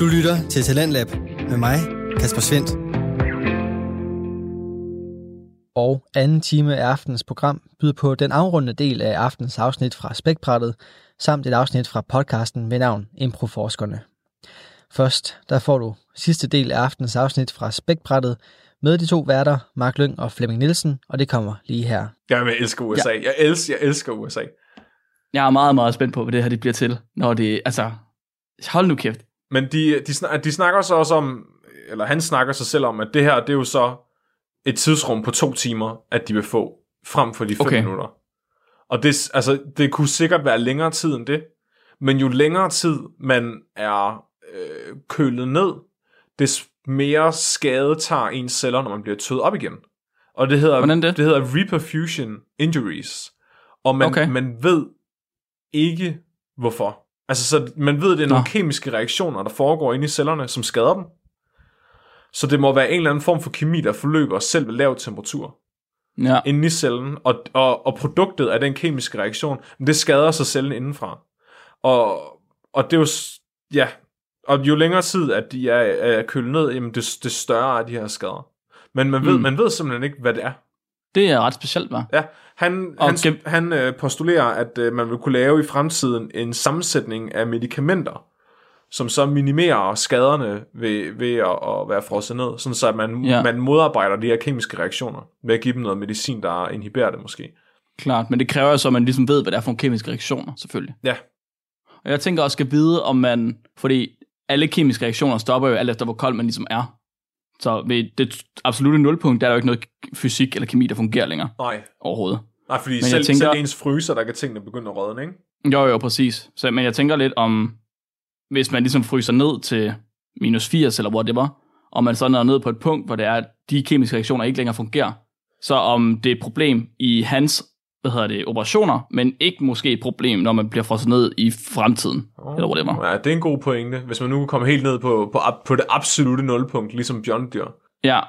Du lytter til Talentlab med mig, Kasper Svendt. Og anden time af aftens program byder på den afrundende del af aftens afsnit fra Spækbrættet, samt et afsnit fra podcasten med navn Improforskerne. Først, der får du sidste del af aftens afsnit fra Spækbrættet med de to værter, Mark Lyng og Flemming Nielsen, og det kommer lige her. Jamen, jeg elsker USA. Ja. Jeg, elsker, jeg elsker USA. Jeg er meget, meget spændt på, hvad det her det bliver til, når det, altså, hold nu kæft. Men de, de, snak, de snakker så også om, eller han snakker sig selv om, at det her, det er jo så et tidsrum på to timer, at de vil få, frem for de fem okay. minutter. Og det, altså, det kunne sikkert være længere tid end det, men jo længere tid man er øh, kølet ned, des mere skade tager ens celler, når man bliver tøet op igen. Og det hedder, det? det hedder reperfusion injuries. Og man, okay. man ved ikke, hvorfor. Altså, så man ved, det er nogle Nå. kemiske reaktioner, der foregår inde i cellerne, som skader dem. Så det må være en eller anden form for kemi, der forløber selv ved lav temperatur. Ja. Inde i cellen. Og, og, og produktet af den kemiske reaktion, det skader sig cellen indenfra. Og, og det er jo, ja, og jo længere tid, at de er, er kølet ned, jamen det, det større er de her skader. Men man ved, mm. man ved simpelthen ikke, hvad det er. Det er ret specielt, hva'? Ja, han, han, han, han øh, postulerer, at øh, man vil kunne lave i fremtiden en sammensætning af medicamenter, som så minimerer skaderne ved, ved at, at være frosset ned, sådan så at man, ja. man modarbejder de her kemiske reaktioner ved at give dem noget medicin, der inhiberer det måske. Klart, men det kræver så, at man ligesom ved, hvad det er for nogle kemiske reaktioner, selvfølgelig. Ja. Og jeg tænker også, skal vide, om man, fordi alle kemiske reaktioner stopper jo alt efter, hvor kold man ligesom er. Så ved det absolutte nulpunkt, der er der jo ikke noget fysik eller kemi, der fungerer længere. Nej. Overhovedet. Nej, fordi men selv, tænker, selv ens fryser, der kan tingene begynde at rådne, ikke? Jo, jo, præcis. Så, men jeg tænker lidt om, hvis man ligesom fryser ned til minus 80 eller hvor det var, og man så er ned på et punkt, hvor det er, at de kemiske reaktioner ikke længere fungerer, så om det er et problem i hans hvad hedder det, operationer, men ikke måske et problem, når man bliver frosset ned i fremtiden, oh, eller whatever. Ja, det er en god pointe, hvis man nu kan komme helt ned på, på, på det absolute nulpunkt, ligesom John Dyr. Ja,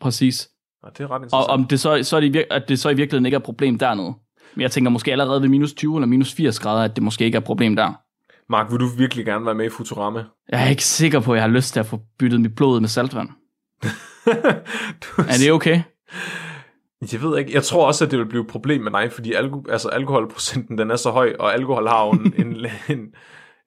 præcis. Ja, det er ret interessant. Og om det så, så er det, at det så i virkeligheden ikke er et problem dernede. Men jeg tænker måske allerede ved minus 20 eller minus 80 grader, at det måske ikke er et problem der. Mark, vil du virkelig gerne være med i Futurama? Jeg er ikke sikker på, at jeg har lyst til at få byttet mit blod med saltvand. du... Er det okay? Jeg ved ikke. Jeg tror også, at det vil blive et problem med dig, fordi alko- altså, alkoholprocenten den er så høj, og alkohol har jo en, en, en,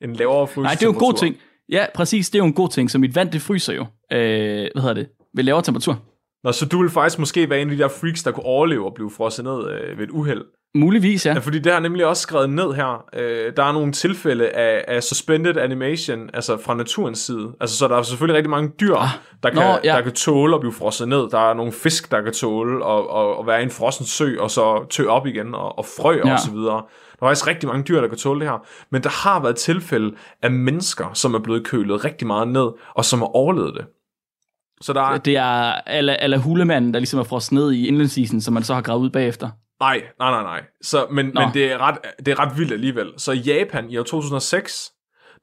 en lavere frys. Nej, det er jo en god ting. Ja, præcis. Det er jo en god ting. Så mit vand, det fryser jo. Øh, hvad hedder det? Ved lavere temperatur. Nå, så du vil faktisk måske være en af de der freaks, der kunne overleve og blive frosset ned øh, ved et uheld. Muligvis, ja. ja. Fordi det har nemlig også skrevet ned her. Øh, der er nogle tilfælde af, af suspended animation, altså fra naturens side. Altså, så der er selvfølgelig rigtig mange dyr, ah, der, kan, nå, ja. der kan tåle at blive frosset ned. Der er nogle fisk, der kan tåle at, at, at være i en frossen sø, og så tø op igen, og, og frø ja. og så videre. Der er faktisk rigtig mange dyr, der kan tåle det her. Men der har været tilfælde af mennesker, som er blevet kølet rigtig meget ned, og som har overlevet det. Så der er... Det er alle, alle hulemanden, der ligesom er frosset ned i indlandsisen, som man så har gravet ud bagefter. Nej, nej, nej, nej. Så, men, men det, er ret, det er ret vildt alligevel. Så i Japan i år 2006,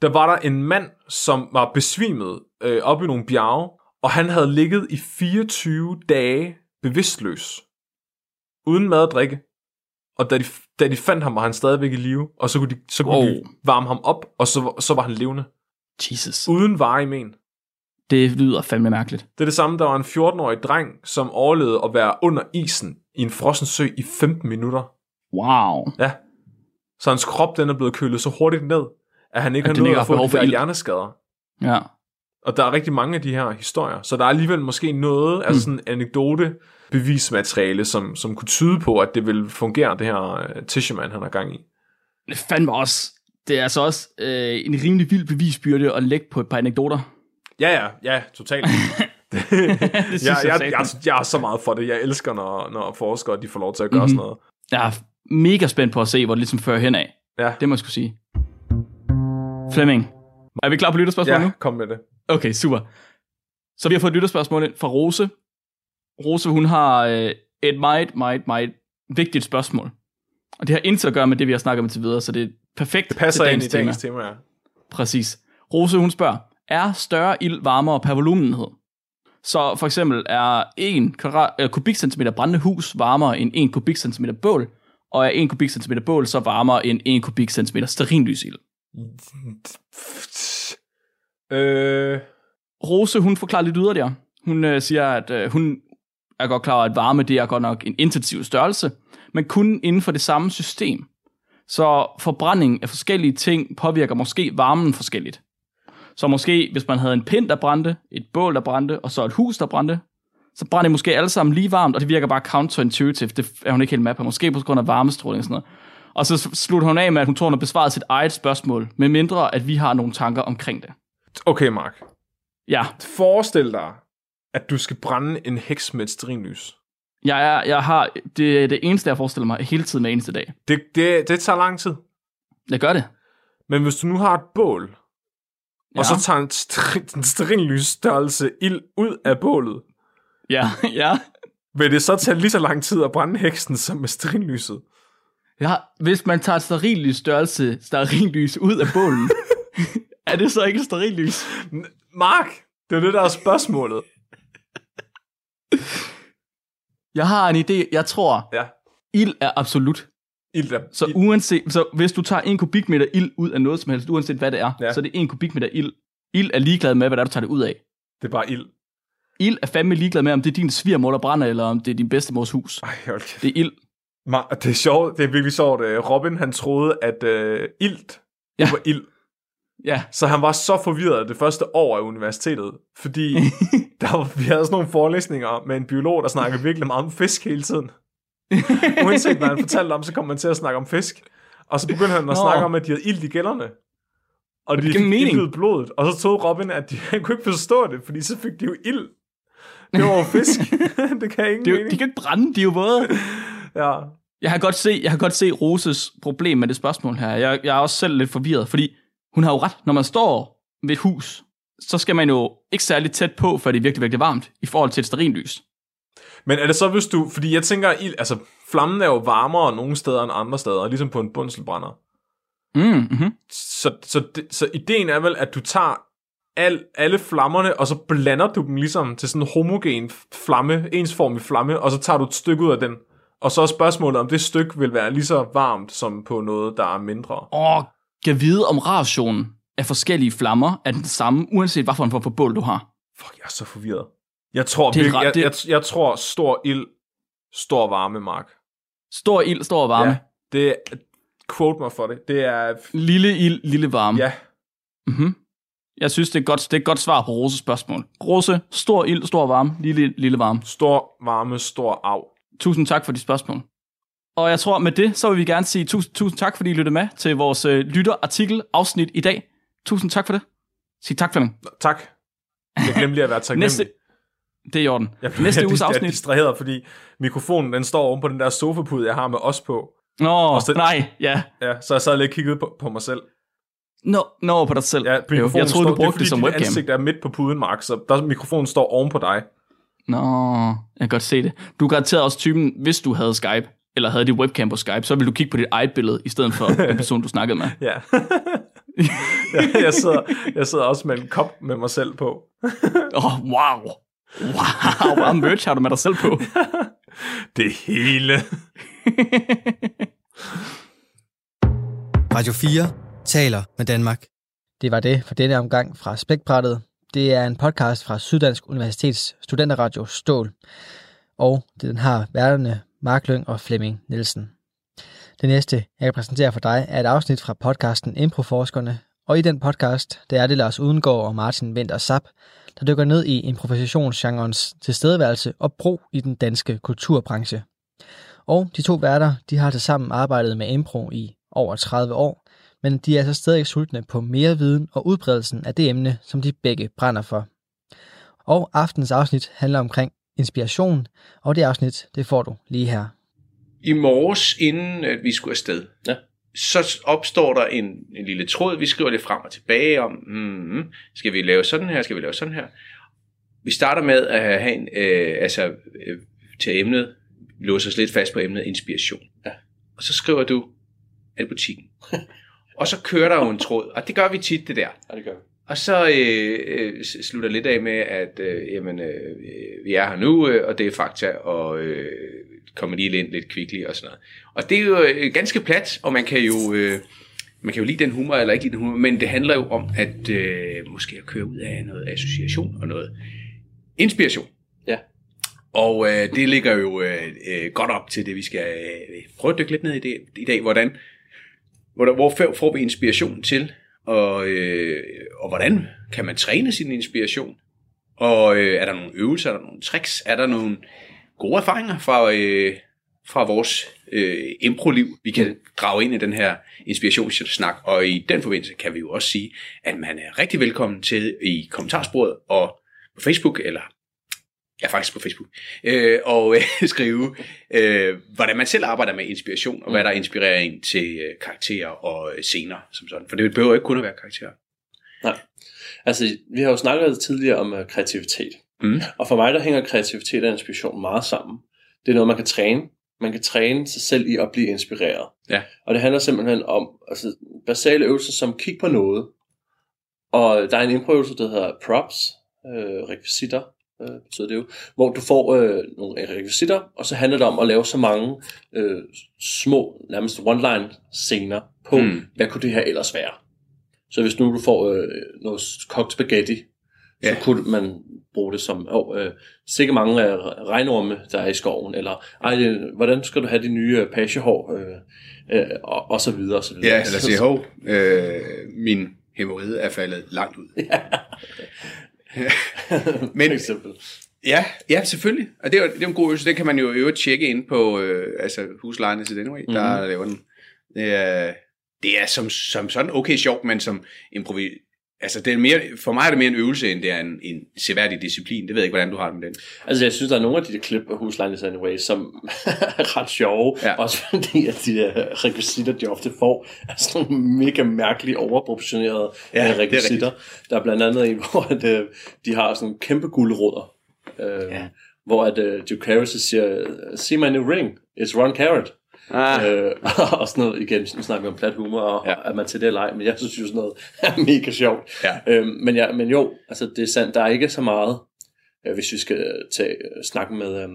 der var der en mand, som var besvimet øh, op i nogle bjerge, og han havde ligget i 24 dage bevidstløs. Uden mad og drikke. Og da de, da de fandt ham, var han stadigvæk i live, og så kunne de, så kunne wow. de varme ham op, og så, så var han levende. Jesus. Uden varig men. Det lyder fandme mærkeligt. Det er det samme, der var en 14-årig dreng, som overlevede at være under isen i en frossen sø i 15 minutter. Wow. Ja. Så hans krop den er blevet kølet så hurtigt ned, at han ikke at har nået at få de der hjerneskader. Ja. Og der er rigtig mange af de her historier. Så der er alligevel måske noget af mm. sådan anekdote bevismateriale, som, som kunne tyde på, at det vil fungere, det her uh, Tisherman, han har gang i. Det fandme også. Det er altså også øh, en rimelig vild bevisbyrde at lægge på et par anekdoter. Ja, ja, ja, totalt. det synes jeg, jeg, jeg, jeg, jeg er så meget for det. Jeg elsker, når, når forskere de får lov til at gøre mm-hmm. sådan noget. Jeg er mega spændt på at se, hvor det ligesom fører hen af. Ja. Det må jeg skulle sige. Flemming, er vi klar på lytterspørgsmål ja, nu? kom med det. Okay, super. Så vi har fået et lytterspørgsmål ind fra Rose. Rose, hun har øh, et meget, meget, meget vigtigt spørgsmål. Og det har intet at gøre med det, vi har snakket om til videre, så det er perfekt Det passer ind i dagens tema. tema, ja. Præcis. Rose, hun spørger, er større ild varmere per volumenhed. Så for eksempel er 1 kubikcentimeter brændende hus varmere end 1 kubikcentimeter bål, og er 1 kubikcentimeter bål så varmere end 1 kubikcentimeter sterinlysild. Øh, Rose, hun forklarer lidt yderligere. Hun øh, siger, at øh, hun er godt klar over, at varme det er godt nok en intensiv størrelse, men kun inden for det samme system. Så forbrænding af forskellige ting påvirker måske varmen forskelligt. Så måske, hvis man havde en pind, der brændte, et bål, der brændte, og så et hus, der brændte, så brænder det måske alle sammen lige varmt, og det virker bare counterintuitive. Det er hun ikke helt med på. Måske på grund af varmestråling og sådan noget. Og så slutter hun af med, at hun tror, hun har besvaret sit eget spørgsmål, med mindre at vi har nogle tanker omkring det. okay, Mark. Ja, Forestil dig, at du skal brænde en heks med et sterinlys. jeg, er, jeg har, det er det eneste, jeg forestiller mig hele tiden hver eneste dag. Det, det, det tager lang tid. Jeg gør det. Men hvis du nu har et bål, Ja. og så tager en, str- en sterinlys størrelse ild ud af bålet, Ja, ja. vil det så tage lige så lang tid at brænde heksen som med sterinlyset? ja. Hvis man tager sterillys størrelse, sterillys ud af bålen, er det så ikke sterillys? Mark, det er det, der er spørgsmålet. Jeg har en idé. Jeg tror, Ja. ild er absolut. Ild er, Så ild, uanset, så hvis du tager en kubikmeter ild ud af noget som helst, uanset hvad det er, Ja. så er det en kubikmeter ild. Ild er ligeglad med, hvad det er, du tager det ud af. det er bare ild. Ild er fandme ligeglad med, om det er din svigermor, der brænder, eller om det er din bedstemors hus. Ej, kæft. Det er ild. Ma- det er sjovt, det er virkelig sjovt. Øh, Robin, han troede, at øh, ilt, Ja. det var ild. Ja. Så han var så forvirret det første år af universitetet, fordi der var, vi havde sådan nogle forelæsninger med en biolog, der snakkede virkelig meget om fisk hele tiden. Uanset hvad han fortalte om, så kom man til at snakke om fisk. Og så begyndte han at Nå. snakke om, at de havde ild i gælderne. Og de fik mening. blodet. Og så troede Robin, at de, han kunne ikke forstå det, fordi så fik de jo ild. Det var jo fisk. det kan ingen Det mening. de kan ikke brænde, de er jo våde. Ja. Jeg har godt se, jeg har godt se Roses problem med det spørgsmål her. Jeg, jeg er også selv lidt forvirret, fordi hun har jo ret. Når man står ved et hus, så skal man jo ikke særlig tæt på, for det er virkelig, virkelig varmt, i forhold til et sterinlys. Men er det så, hvis du... Fordi jeg tænker, ild, altså, flammen er jo varmere nogle steder end andre steder, ligesom på en bundselbrænder. Mm, mm-hmm. Så, så, det, så ideen er vel, at du tager al, alle flammerne, og så blander du dem ligesom til sådan en homogen flamme, ensformig flamme, og så tager du et stykke ud af den. Og så er spørgsmålet, om det stykke vil være lige så varmt som på noget, der er mindre. Og kan vide, om rationen af forskellige flammer er den samme, uanset hvad for en form for bål du har. Fuck, jeg er så forvirret. Jeg tror, Det virkelig, jeg, jeg, jeg, tror stor ild, stor varme, Mark. Stor ild, stor varme. Ja, det er, quote mig for det. Det er, Lille ild, lille varme. ja, Mm-hmm. Jeg synes, det er, godt, det er et godt svar på Roses spørgsmål. Rose, stor ild, stor varme, lille, lille varme. stor varme, stor af. Tusind tak for de spørgsmål. Og jeg tror, med det, så vil vi gerne sige tusind, tusind tak, fordi I lyttede med til vores øh, lytterartikel afsnit i dag. Tusind tak for det. Sig tak, Flemming. Tak. Jeg glemte lige at være taknemmelig. Næste, det er i orden. Jeg, Næste jeg, uges jeg, jeg er afsnit. distraheret, fordi mikrofonen den står oven på den der sofapude, jeg har med os på. Nå, så- nej, ja. Ja, så jeg sad lidt og kiggede på, på mig selv. Nå, nå på dig selv. Ja, Jo, jeg troede, står, du brugte det, det, som fordi webcam. ansigt er midt på puden, Mark, så der, mikrofonen står oven på dig. Nå, jeg kan godt se det. Du er garanteret også typen, hvis du havde Skype, eller havde dit webcam på Skype, så ville du kigge på dit eget billede, i stedet for den person, du snakkede med. Ja. ja jeg, sidder, jeg sidder også med en kop med mig selv på. Åh, oh, wow. Wow, hvor meget merch har du med dig selv på? Det hele. Radio 4 taler med Danmark. Det var det for denne omgang fra Spækbrættet. Det er en podcast fra Syddansk Universitets studenterradio Stål. Og den har værterne Mark Lyng og Flemming Nielsen. Det næste, jeg kan præsentere for dig, er et afsnit fra podcasten Improforskerne. Og i den podcast, der er det Lars Udengård og Martin Winter Sap, der dykker ned i improvisationsgenrens tilstedeværelse og brug i den danske kulturbranche. Og de to værter, de har tilsammen arbejdet med impro i over 30 år, men de er altså stadig sultne på mere viden og udbredelsen af det emne, som de begge brænder for. Og aftens afsnit handler omkring inspiration, og det afsnit, det får du lige her. i morges, inden at vi skulle afsted, Ja. Så opstår der en, en lille tråd, vi skriver lidt frem og tilbage om, mm, skal vi lave sådan her, skal vi lave sådan her. Vi starter med at have en, øh, altså øh, til emnet, låser os lidt fast på emnet inspiration. Ja. Og så skriver du, er det butikken? og så kører der jo en tråd, og det gør vi tit, det der. Ja, det gør vi. Og så øh, øh, slutter lidt af med, at øh, jamen, øh, vi er her nu, øh, og det er fakta, og øh, kommer lige ind lidt kvickly og sådan noget. Og det er jo øh, ganske plat, og man kan jo, øh, man kan jo lide den humor eller ikke lide den humor, men det handler jo om at øh, måske at køre ud af noget association og noget inspiration. Ja. Og øh, det ligger jo øh, øh, godt op til det, vi skal øh, prøve at dykke lidt ned i det i dag. Hvordan, hvor, hvor får vi inspiration til, og, øh, og hvordan kan man træne sin inspiration? Og øh, er der nogle øvelser, er der nogle tricks, er der nogle gode erfaringer fra, øh, fra vores øh, impro-liv, vi kan drage ind i den her inspirationssnak, og i den forbindelse kan vi jo også sige, at man er rigtig velkommen til i kommentarsporet og på Facebook, eller ja, faktisk på Facebook, øh, og øh, skrive, øh, hvordan man selv arbejder med inspiration, og hvad der inspirerer en til øh, karakterer og øh, scener, som sådan. For det behøver ikke kun at være karakterer. Nej. Altså, vi har jo snakket tidligere om uh, kreativitet. Mm. Og for mig, der hænger kreativitet og inspiration meget sammen. Det er noget, man kan træne. Man kan træne sig selv i at blive inspireret. Ja. Og det handler simpelthen om altså, basale øvelser som kig på noget. Og der er en improøvelse, der hedder props, øh, rekvisitter, øh, betyder det jo, hvor du får øh, nogle rekvisitter, og så handler det om at lave så mange øh, små, nærmest one-line scener på, Mm. mm. hvad kunne det her ellers være. Så hvis nu du får øh, noget kogt spaghetti, så Ja. kunne man bruge det som, åh, øh, sikke mange øh, regnorme, der er i skoven, eller ej, det, hvordan skal du have de nye øh, pagehår, øh, øh, og, og så videre, og så videre. Ja, eller sige, hov, øh, min hemorrhide er faldet langt ud. Men For eksempel. ja, ja, selvfølgelig. Og det er, det er en god øvelse. Den kan man jo øvrigt tjekke ind på øh, altså huslejen til Anyway, mm-hmm. der laver den. Det er, det er som, som sådan okay sjovt, men som improvis... Altså, det er mere, for mig er det mere en øvelse, end det er en, en seværdig disciplin. Det ved jeg ikke, hvordan du har det med den. Altså, jeg synes, der er nogle af de der klip af Husleines Anyway, som er ret sjove. Ja. Også fordi, at de der rekvisitter, de ofte får, er sådan nogle mega mærkelige, overproportionerede Ja, er rekvisitter. Der er blandt andet en, hvor at, øh, de har sådan kæmpe guldrødder. Øh, ja. Hvor at øh, Duke Harris siger, see my new ring, it's Ron Carrot. Ah. Øh, og sådan noget, igen, nu snakker vi om plat humor, og Ja. at man til det leg, men jeg synes jo sådan noget er mega sjovt. Ja. Øhm, men, ja, men jo, altså det er sandt, der er ikke så meget, øh, hvis vi skal tage, øh, snakke med øh,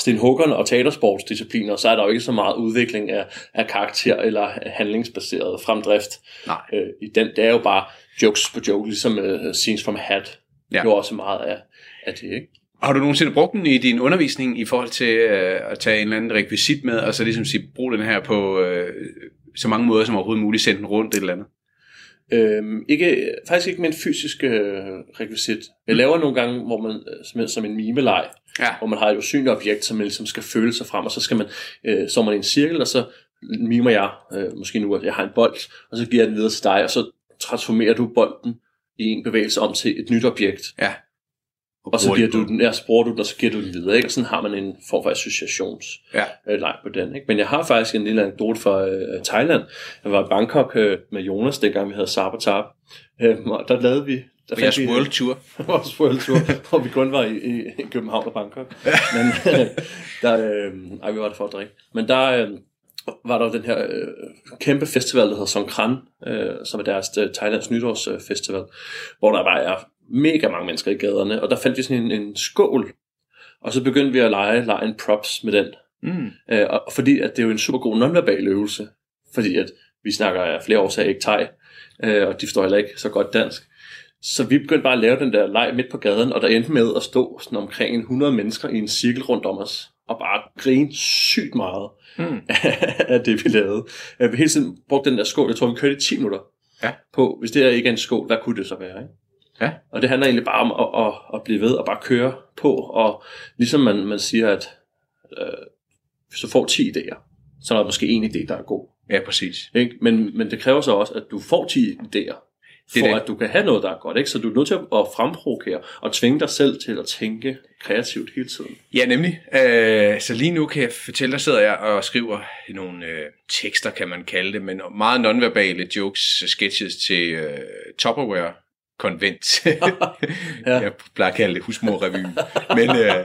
Sten Huggeren og teatersportsdiscipliner, så er der jo ikke så meget udvikling af, af karakter eller handlingsbaseret fremdrift. Nej. Øh, i den, det er jo bare jokes på joke, ligesom uh, Scenes from Hat. Ja. Jo også meget af, af det, ikke? Har du nogensinde brugt den i din undervisning i forhold til øh, at tage en eller anden rekvisit med, og så ligesom sige, brug den her på øh, så mange måder som overhovedet muligt, sende den rundt et eller andet? Øhm, ikke, faktisk ikke med en fysisk øh, rekvisit. Jeg laver nogle gange, hvor man øh, som, som en mimeleg, Ja. hvor man har et usynligt objekt, som man ligesom skal føle sig frem, og så skal man, øh, så man i en cirkel, og så mimer jeg, øh, måske nu, at jeg har en bold, og så giver jeg den videre til dig, og så transformerer du bolden i en bevægelse om til et nyt objekt. Ja. Og så giver du den, ja, så bruger du den, og så giver du den videre, ikke? Og sådan har man en form for associations Ja. øh, leg på den. Ikke? Men jeg har faktisk en lille anekdote fra øh, Thailand. Jeg var i Bangkok øh, med Jonas, dengang vi havde Sabotab. Øh, og der lavede vi... Der På jeres world tour. vores world tour, hvor vi kun var i, i, i København og Bangkok. Men øh, der, øh, ej, vi var der for at drikke. Men der øh, var der den her øh, kæmpe festival, der hedder Songkran, øh, som er deres øh, Thailands nytårsfestival, øh, hvor der bare er mega mange mennesker i gaderne, og der fandt vi sådan en, en skål, og så begyndte vi at lege, lege en props med den. Mm. Øh, og fordi at det er jo en super god nonverbal øvelse, fordi at vi snakker af flere årsager ikke thai, øh, og de forstår heller ikke så godt dansk. Så vi begyndte bare at lave den der leg midt på gaden, og der endte med at stå sådan omkring en 100 mennesker i en cirkel rundt om os, og bare grine sygt meget Mm. af det, vi lavede. Øh, Vi hele tiden brugte den der skål, jeg tror, vi kørte i 10 minutter Ja. på, hvis det her ikke er en skål, hvad kunne det så være? Ikke? Ja. Og det handler egentlig bare om at, at, at blive ved og bare køre på, og ligesom man, man siger, at øh, hvis du får 10 idéer, så er der måske en idé, der er god. Ja, præcis. Ikke? Men, men det kræver så også, at du får 10 idéer, Det er for det. at du kan have noget, der er godt. Ikke? Så du er nødt til at fremprovokere og tvinge dig selv til at tænke kreativt hele tiden. Ja, nemlig. Øh, så lige nu kan jeg fortælle, der sidder jeg og skriver nogle øh, tekster, kan man kalde det, men meget nonverbale jokes, sketches til øh, Tupperware konvent. ja. Jeg plejer at kalde det husmorrevy. Men, øh,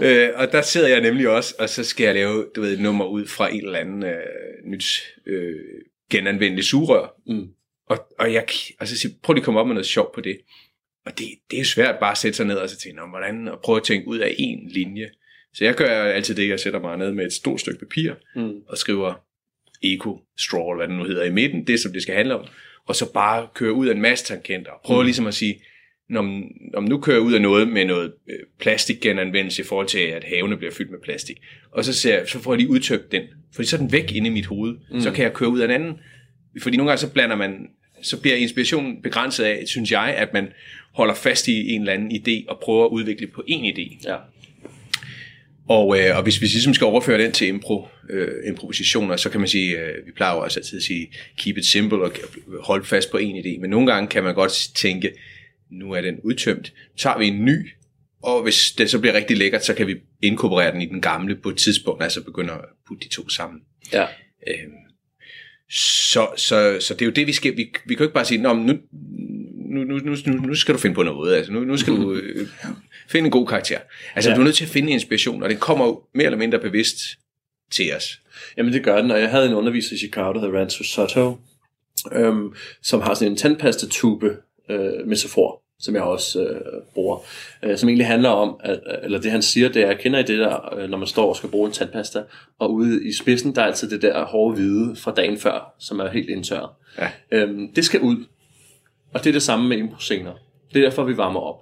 øh, og der sidder jeg nemlig også, og så skal jeg lave du ved, et nummer ud fra en eller anden øh, nyt øh, genanvendelig sugerør. Mm. Og, og, jeg, og så siger, prøv lige at komme op med noget sjovt på det. Og det, det er jo svært bare at sætte sig ned og så tænke, "Nå, hvordan, og prøve at tænke ud af en linje. Så jeg gør altid det, jeg sætter mig ned med et stort stykke papir Mm. og skriver eco straw, eller hvad det nu hedder, i midten, det som det skal handle om, og så bare køre ud af en masse tangenter. Prøv mm. ligesom at sige, når når nu kører ud af noget med noget øh, plastikgenanvendelse i forhold til, at havene bliver fyldt med plastik, og så, ser, så får jeg lige udtømt den, fordi så er den væk inde i mit hoved, mm. så kan jeg køre ud af en anden. Fordi nogle gange så blander man, så bliver inspirationen begrænset af, synes jeg, at man holder fast i en eller anden idé og prøver at udvikle på en idé. Ja. Og, øh, og hvis vi ligesom skal overføre den til impro, øh, improvisationer, så kan man sige, øh, vi plejer jo også altid at sige, keep it simple og holde fast på en idé. Men nogle gange kan man godt tænke, nu er den udtømt, tager vi en ny, og hvis det så bliver rigtig lækkert, så kan vi inkorporere den i den gamle på et tidspunkt, altså begynde at putte de to sammen. Ja. Øhm, så, så, så det er jo det, vi skal, vi, vi kan jo ikke bare sige, Nå, nu, nu, nu, nu, nu skal du finde på noget, altså nu, nu skal du øh, finde en god karakter. Altså ja. du er nødt til at finde inspiration, og det kommer jo mere eller mindre bevidst til os. Jamen det gør den, og jeg havde en underviser i Chicago, der hedder Rancho Soto, øhm, som har sådan en tandpastatube øh, metafor, som jeg også øh, bruger, øh, som egentlig handler om, at, eller det han siger, det er, kender I det der, øh, når man står og skal bruge en tandpasta, og ude i spidsen, der er altid det der hårde hvide fra dagen før, som er helt indtørret. Ja. Øhm, det skal ud, og det er det samme med improscener. Det er derfor, vi varmer op.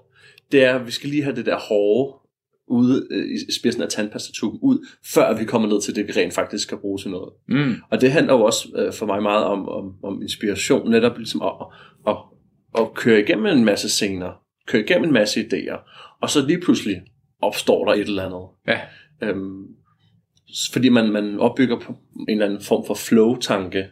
Det er, at vi skal lige have det der hårde ude øh, i spidsen af tandpastatuben ud, før vi kommer ned til det, vi rent faktisk skal bruge til noget. Mm. Og det handler jo også øh, for mig meget om, om, om inspiration, netop ligesom at, at, at, at køre igennem en masse scener, køre igennem en masse idéer, og så lige pludselig opstår der et eller andet. Ja. Øhm, fordi man, man opbygger på en eller anden form for flow-tanke,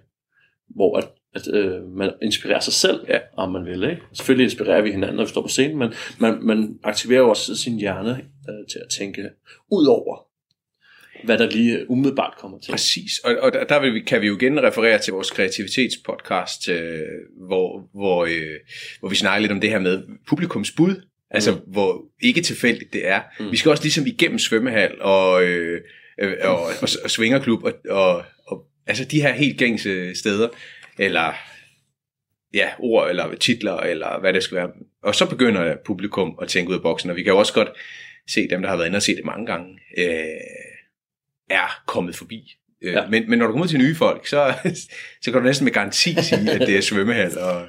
hvor at, at øh, man inspirerer sig selv, Ja. om man vil. Ikke? Selvfølgelig inspirerer vi hinanden, når vi står på scenen, men man, man aktiverer jo også sin hjerne øh, til at tænke ud over, hvad der lige umiddelbart kommer til. Præcis, og, og der, der vil vi, kan vi jo igen referere til vores kreativitetspodcast, øh, hvor, hvor, øh, hvor vi snakker lidt om det her med publikums bud, altså Mm. hvor ikke tilfældigt det er. Mm. Vi skal også ligesom igennem svømmehal og, øh, øh, og, og, og svingerklub og, og, og altså de her helt gængse steder, eller ja, ord eller titler, eller hvad det skal være. Og så begynder publikum at tænke ud af boksen, og vi kan jo også godt se dem, der har været inde og se det mange gange, øh, er kommet forbi. Øh, Ja. men, men når du kommer til nye folk, så, så kan du næsten med garanti sige, at det er svømmehal. Og,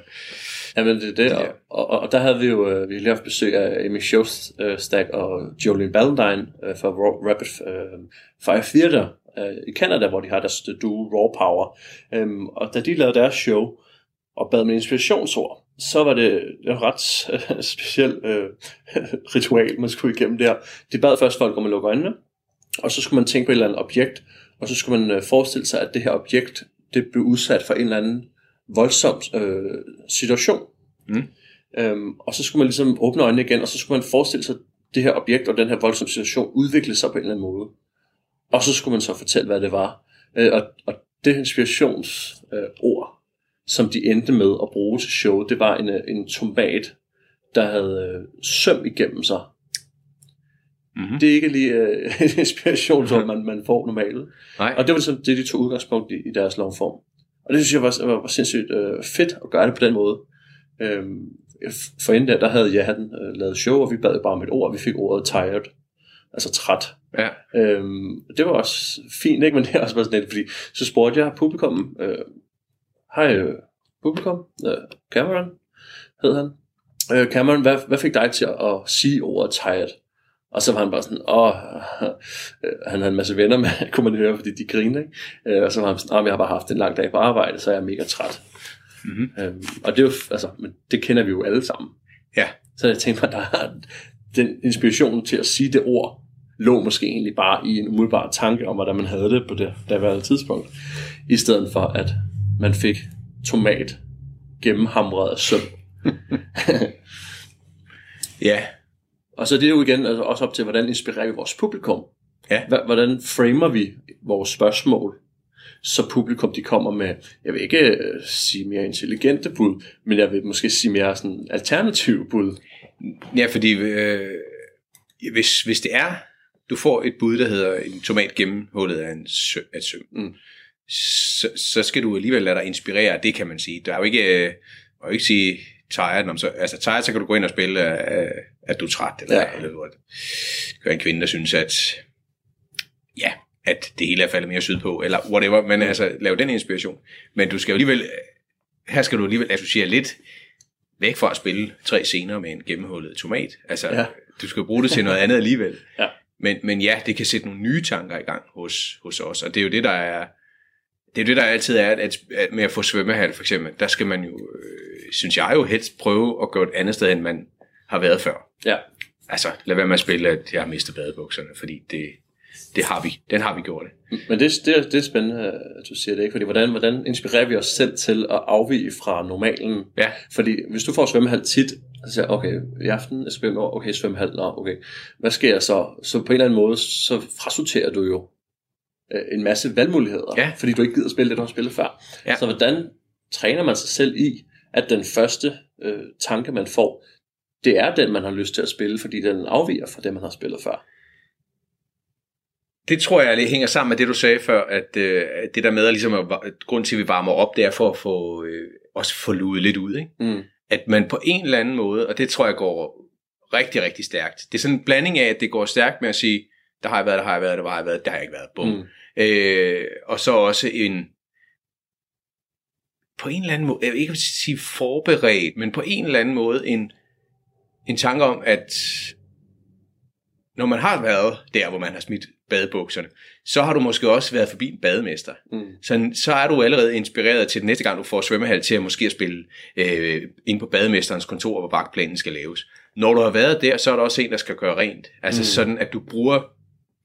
Jamen det er det, Ja. og, og, og der havde vi jo øh, vi har lige haft besøg af Amy Showstack og Jolene Ballantyne øh, fra Rapid øh, Fire Theater øh, i Canada, hvor de har deres duo Raw Power. Øhm, og da de lavede deres show og bad med inspirationsord, så var det et ret øh, specielt øh, ritual, man skulle igennem der. De bad først folk om at lukke øjnene, og så skulle man tænke på et eller andet objekt, og så skulle man øh, forestille sig, at det her objekt, det blev udsat for en eller anden voldsom øh, situation. Mm. Øhm, og så skulle man ligesom åbne øjnene igen, og så skulle man forestille sig, det her objekt og den her voldsomme situation udvikle sig på en eller anden måde. Og så skulle man så fortælle, hvad det var. Øh, og, og det inspirationsord, øh, som de endte med at bruge til showet, det var en, øh, en tomat, der havde øh, søm igennem sig. mm-hmm. Det er ikke lige øh, et inspirationsord, man, man får normalt. Nej, Og det var ligesom det, de tog udgangspunkt i, i deres lovform. Og det synes jeg var, var, var sindssygt øh, fedt at gøre det på den måde. Øhm, for inden der, der havde jeg havde øh, lavet show, og vi bad bare om et ord, vi fik ordet tired, altså træt. ja. Øhm, det var også fint, ikke? men det er også bare sådan lidt, fordi så spurgte jeg publikum, øh, hej øh, publikum, øh, Cameron hed han. Øh, Cameron, hvad, hvad fik dig til at, at sige ordet tired? Og så var han bare sådan, åh, øh, han havde en masse venner med, kunne man høre, fordi de grinede, ikke? Øh, og så var han sådan, jeg har bare haft en lang dag på arbejde, så jeg er mega træt. Mm-hmm. Øhm, og det er jo, altså, men det kender vi jo alle sammen. Ja. Så jeg tænkte mig, der er den inspiration til at sige det ord, lå måske egentlig bare i en umiddelbar tanke om, hvordan man havde det på det daværende tidspunkt, i stedet for at man fik tomat gennemhamret af søm. ja, Og så er det jo igen altså også op til, hvordan inspirerer vi vores publikum. Ja. Hvordan framer vi vores spørgsmål, så publikum de kommer med, jeg vil ikke øh, sige mere intelligente bud, men jeg vil måske sige mere sådan alternative bud. Ja, fordi øh, hvis, hvis det er, du får et bud, der hedder en tomat gennemhullet af, en sø, af søm, Mm. så, så skal du alligevel lade dig inspirere det, kan man sige. Der er jo ikke, øh, må jo ikke sige tired, man så, altså tired, så kan du gå ind og spille, øh, at du er træt, eller, Ja. eller er- du er en kvinde, der synes, at ja, at det hele er faldet mere sydpå, eller whatever, men altså, lave den inspiration. Men du skal jo alligevel, her skal du alligevel associere lidt væk fra at spille tre scener med en gennemhullet tomat. Altså, ja. du skal bruge det til noget andet alligevel. Ja. Men, men ja, det kan sætte nogle nye tanker i gang hos, hos os, og det er jo det, der er, det er det, der altid er, at, at med at få svømmehal for eksempel, der skal man jo, øh, synes jeg jo helst prøve at gå et andet sted, end man har været før. Ja. Altså, lad være med at spille, at jeg har mistet badebukserne, fordi det, det har vi. Den har vi gjort det. Men det, det, det er spændende, at du siger det, ikke? Fordi hvordan, hvordan inspirerer vi os selv til at afvige fra normalen? Ja. Fordi hvis du får svømmehal tit, så siger jeg, okay, i aften er svømme, okay, svømmehal, nå, okay. Hvad sker så? Så på en eller anden måde, så frasorterer du jo øh, en masse valgmuligheder, Ja. fordi du ikke gider spille det, du har spillet før. Ja. Så hvordan træner man sig selv i, at den første øh, tanke, man får, det er den, man har lyst til at spille, fordi den afviger fra det, man har spillet før. Det tror jeg det hænger sammen med det, du sagde før, at, øh, det der med, at, ligesom at grund til, at vi varmer op, det er for at få, øh, også få luet lidt ud. Ikke? Mm. At man på en eller anden måde, og det tror jeg går rigtig, rigtig stærkt. Det er sådan en blanding af, at det går stærkt med at sige, der har jeg været, der har jeg været, der har jeg været, der har jeg ikke været. Bum. Mm. Øh, og så også en, på en eller anden måde, jeg vil ikke sige forberedt, men på en eller anden måde en, en tanke om, at når man har været der, hvor man har smidt badebukserne, så har du måske også været forbi en bademester. Mm. Så, så er du allerede inspireret til den næste gang, du får svømmehal til at måske at spille øh, ind på bademesterens kontor, hvor vagtplanen skal laves. Når du har været der, så er der også en, der skal gøre rent. Altså Mm. sådan, at du bruger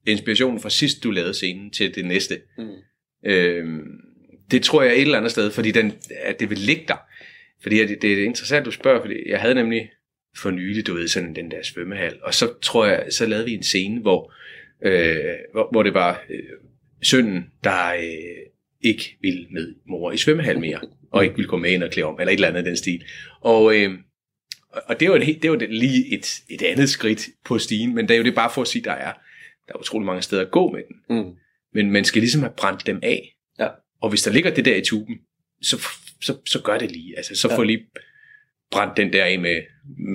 inspirationen fra sidst, du lavede scenen, til det næste. Mm. Øhm, det tror jeg et eller andet sted, fordi den, at det vil ligge der. Fordi at det, det er interessant, du spørger, fordi jeg havde nemlig for nylig, du ved, sådan den der svømmehal, og så tror jeg, så lavede vi en scene, hvor, øh, hvor, hvor det var øh, sønnen, der øh, ikke ville med mor i svømmehal mere, og ikke ville gå med ind og klæde om, eller et eller andet af den stil. Og, øh, og- og det var, et, helt- det var det lige et, et andet skridt på stigen, men det er jo det bare for at sige, der er, der er utrolig mange steder at gå med den. Mm. Men man skal ligesom have brændt dem af. Ja. Og hvis der ligger det der i tuben, så, så, så gør det lige. Altså, så Ja. ja. få lige brændt den der af med,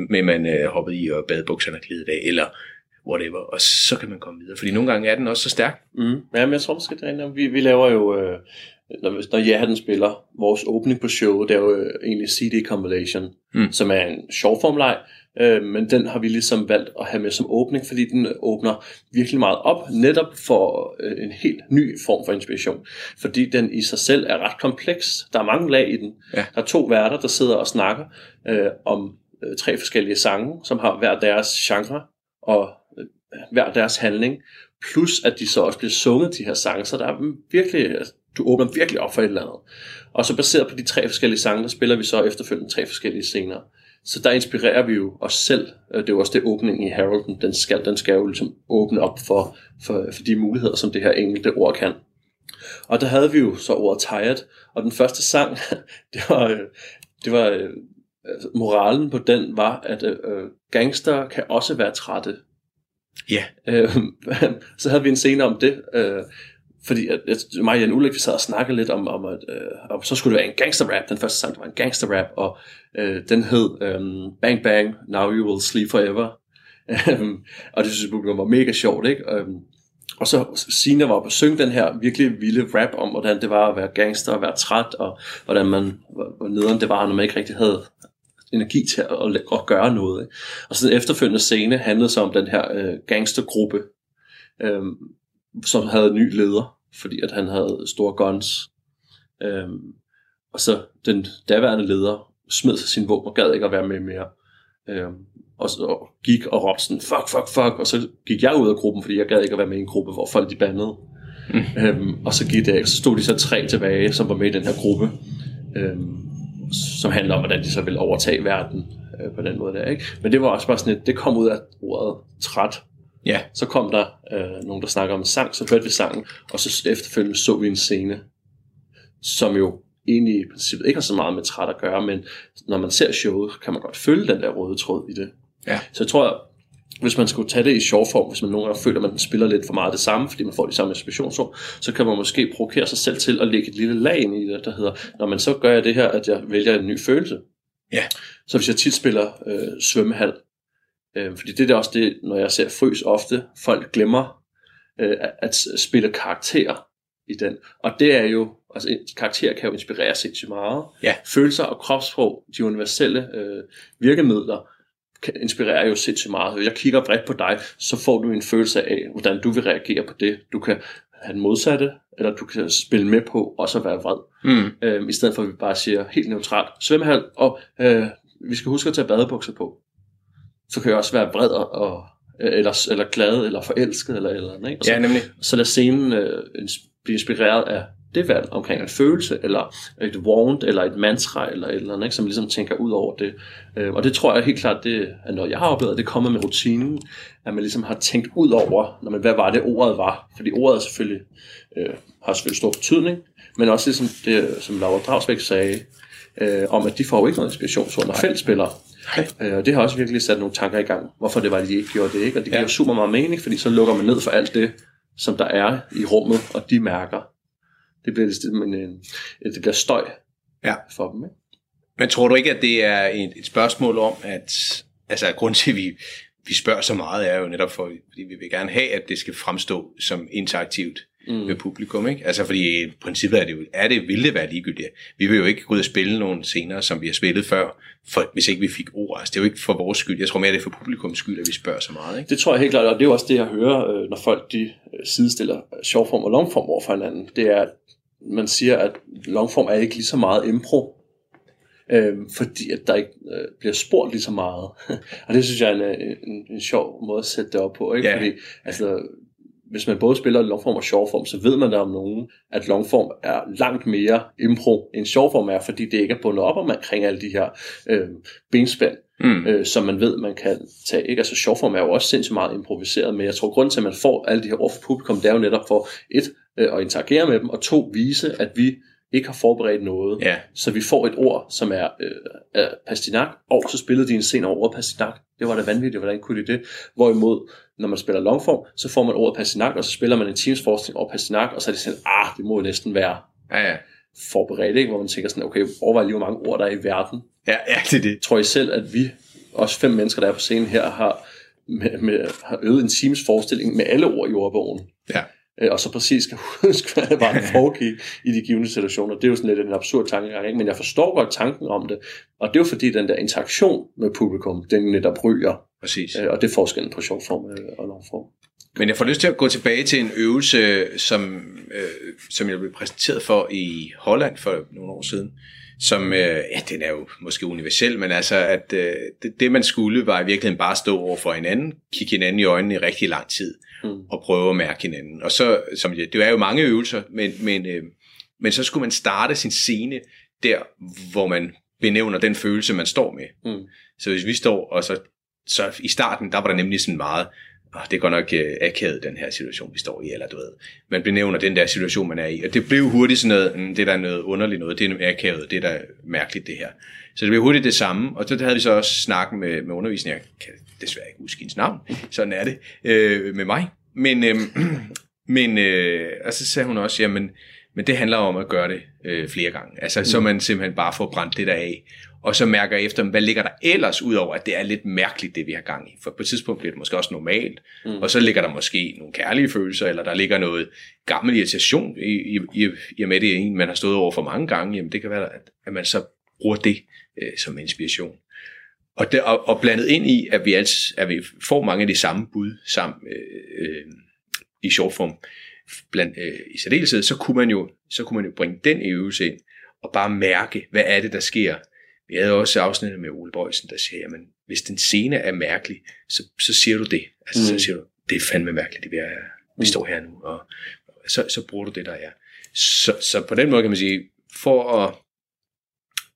med man øh, hoppet i og badebukserne er glidet af, eller whatever, og så kan man komme videre. Fordi nogle gange er den også så stærk. Mm. Ja, men jeg tror måske, det er vi, vi laver jo, øh, når, når ja, den spiller, vores åbning på showet, det er jo øh, egentlig CD Compilation, Mm. som er en sjov formleg, øh, men den har vi ligesom valgt at have med som åbning, fordi den åbner virkelig meget op, netop for øh, en helt ny form for inspiration. Fordi den i sig selv er ret kompleks. Der er mange lag i den. Ja. Der er to værter, der sidder og snakker øh, om øh, tre forskellige sange, som har hver deres genre og hver deres handling. Plus at de så også bliver sunget, de her sange. Så der er virkelig, altså, du åbner virkelig op for et eller andet. Og så baseret på de tre forskellige sange, der spiller vi så efterfølgende tre forskellige scener. Så der inspirerer vi jo os selv. Øh, det er jo også det åbning i Harolden. Den skal, den skal jo ligesom åbne op for, for, for de muligheder, som det her enkelte ord kan. Og der havde vi jo så ordet tired, og den første sang, det var, øh, det var øh, moralen på den var, at øh, gangster kan også være trætte. Ja. Øh, så havde vi en scene om det, øh, fordi at, at mig og Jan Ulrik, vi sad og snakkede lidt om, om at øh, om, så skulle det være en gangster-rap. Den første sang, det var en gangster-rap, og øh, den hed øh, Bang Bang, Now You Will Sleep Forever. Øhm, og det synes jeg var mega sjovt, ikke? Øh, og så Sina var på at synge den her virkelig vilde rap om, hvordan det var at være gangster og være træt, og hvordan man, hvor nederen det var, når man ikke rigtig havde energi til at, at, at gøre noget. Ikke? Og så den efterfølgende scene handlede så om den her øh, gangstergruppe, øh, som havde en ny leder, fordi at han havde store guns. Øh, og så den daværende leder smed sig sin våben og gad ikke at være med mere. Øh, og, så, gik og råbte sådan, fuck, fuck, fuck, og så gik jeg ud af gruppen, fordi jeg gad ikke at være med i en gruppe, hvor folk de bandede. Mm. Øhm, og så gik det, så stod de så tre tilbage, som var med i den her gruppe, øhm, som handler om, hvordan de så ville overtage verden øh, på den måde der, ikke? Men det var også bare sådan et, det kom ud af ordet træt. Ja. Så kom der øh, nogen, der snakker om en sang, så hørte vi sangen, og så efterfølgende så vi en scene, som jo egentlig i princippet ikke har så meget med træt at gøre, men når man ser showet, kan man godt følge den der røde tråd i det. Ja. Så jeg tror, hvis man skulle tage det i sjov form, hvis man nogle gange føler, at man spiller lidt for meget det samme, fordi man får de samme inspirationsord, så kan man måske provokere sig selv til at lægge et lille lag ind i det, der hedder, når man så gør jeg det her, at jeg vælger en ny følelse. Ja. Så hvis jeg tit spiller øh, svømmehal, øh, fordi det er også det, når jeg ser frys ofte, folk glemmer øh, at, spille karakter i den. Og det er jo, altså en karakter kan jo inspirere sindssygt meget. Ja. Følelser og kropssprog, de universelle øh, virkemidler, inspirerer jo sindssygt meget. Hvis jeg kigger bredt på dig, så får du en følelse af, hvordan du vil reagere på det. Du kan have den modsatte, eller du kan spille med på også at være vred. Mm. Øh, I stedet for at vi bare siger helt neutralt, svømmehal, og øh, vi skal huske at tage badebukser på. Så kan jeg også være vred og, og eller, eller glad, eller forelsket, eller eller andet. Ikke? Og så, Ja, nemlig. så lad scenen øh, blive inspireret af det valg omkring en følelse, eller et want, eller et mantra, eller et eller andet, ikke? som ligesom tænker ud over det. Øh, og det tror jeg helt klart, det er noget, jeg har oplevet, det kommer med rutinen, at man ligesom har tænkt ud over, når man, hvad var det ordet var. Fordi ordet selvfølgelig, øh, har selvfølgelig stor betydning, men også ligesom det, som Laura Dragsbæk sagde, øh, om at de får jo ikke noget inspiration, felt spiller. Øh, og det har også virkelig sat nogle tanker i gang, hvorfor det var, de ikke gjorde det. Ikke? Og det giver Ja. super meget mening, fordi så lukker man ned for alt det, som der er i rummet, og de mærker. Det bliver, det, en, det bliver støj Ja. for dem. Ikke? Men tror du ikke, at det er et, et spørgsmål om, at altså grund til, at vi, vi spørger så meget, er jo netop for, fordi vi vil gerne have, at det skal fremstå som interaktivt mm. med publikum, ikke? Altså fordi i princippet er det jo, er det, vil det være ligegyldigt. Vi vil jo ikke gå ud og spille nogle scener, som vi har spillet før, for, hvis ikke vi fik ord. Altså det er jo ikke for vores skyld. Jeg tror mere, det er for publikums skyld, at vi spørger så meget, ikke? Det tror jeg helt klart, og det er jo også det, jeg hører, øh, når folk de øh, sidestiller shortform og longform over for hinanden. Det er, man siger, at longform er ikke lige så meget impro, øh, fordi at der ikke øh, bliver spurgt lige så meget. og det synes jeg er en, en, en sjov måde at sætte det op på. Ikke? Ja. Fordi altså, hvis man både spiller longform og shortform, så ved man der om nogen, at longform er langt mere impro, end shortform er, fordi det ikke er bundet op omkring alle de her øh, benspænd, Mm. øh, som man ved, man kan tage. Ikke? Altså shortform er jo også sindssygt meget improviseret, men jeg tror, grunden til, at man får alle de her ord fra publikum, det er jo netop for et, øh, at interagere med dem, og to, vise, at vi ikke har forberedt noget. Ja, Så vi får et ord, som er øh, Pastinak, og så spillede de en scene over Pastinak. Det var da vanvittigt, hvordan kunne de det? Hvorimod, når man spiller longform, så får man ordet Pastinak, og så spiller man en teams forskning over Pastinak, og så er det sådan, ah, det må jo næsten være ja, ja. Forberedt, ikke? hvor man tænker sådan, okay, overvej lige, hvor mange ord der er i verden. Ja, ja, det er det. Tror I selv, at vi, også fem mennesker, der er på scenen her, har, med, med, har øvet en teams forestilling med alle ord i ordbogen? Ja. Øh, og så præcis skal huske, hvad der var der foregik i de givende situationer. Det er jo sådan lidt en absurd tankegang, ikke? men jeg forstår godt tanken om det. Og det er jo fordi, den der interaktion med publikum, den netop ryger. Præcis. Øh, og det er forskellen på sjovform øh, og longform. Men jeg får lyst til at gå tilbage til en øvelse, som, øh, som jeg blev præsenteret for i Holland for nogle år siden. Som, øh, ja, den er jo måske universel, men altså, at øh, det, det man skulle, var i virkeligheden bare at stå over for hinanden, kigge hinanden i øjnene i rigtig lang tid, Mm. og prøve at mærke hinanden. Og så, som det, det er jo mange øvelser, men, men, øh, men så skulle man starte sin scene der, hvor man benævner den følelse, man står med. Mm. Så hvis vi står, og så, så i starten, der var der nemlig sådan meget, oh, det går nok øh, akavet, den her situation, vi står i, eller du ved, man benævner den der situation, man er i, og det blev hurtigt sådan noget, mm, det er der noget underligt noget, det er akavet, det er der mærkeligt det her. Så det blev hurtigt det samme, og så havde vi så også snakket med, med undervisning, jeg kan desværre ikke huske hendes navn, sådan er det, øh, med mig, men, øh, men øh, og så sagde hun også, jamen, men det handler om at gøre det øh, flere gange, altså så man simpelthen bare får brændt det der af, og så mærker efter, hvad ligger der ellers ud over, at det er lidt mærkeligt, det vi har gang i. For på et tidspunkt bliver det måske også normalt, mm. og så ligger der måske nogle kærlige følelser, eller der ligger noget gammel irritation i, i, i, i og med det er en, man har stået over for mange gange, jamen det kan være, at, at man så bruger det øh, som inspiration. Og, det, og, og blandet ind i, at vi, altså, at vi får mange af de samme bud sammen øh, øh, i shortform, blandt, øh, i særdeleshed, så kunne, man jo, så kunne man jo bringe den øvelse ind, og bare mærke, hvad er det, der sker. Vi havde også afsnittet med Ole Bøjsen, der siger, jamen, hvis den scene er mærkelig, så, så siger du det. Altså, mm. så siger du, det er fandme mærkeligt, det vi, er, vi står her nu, og så, så bruger du det, der er. Så, så på den måde kan man sige, for at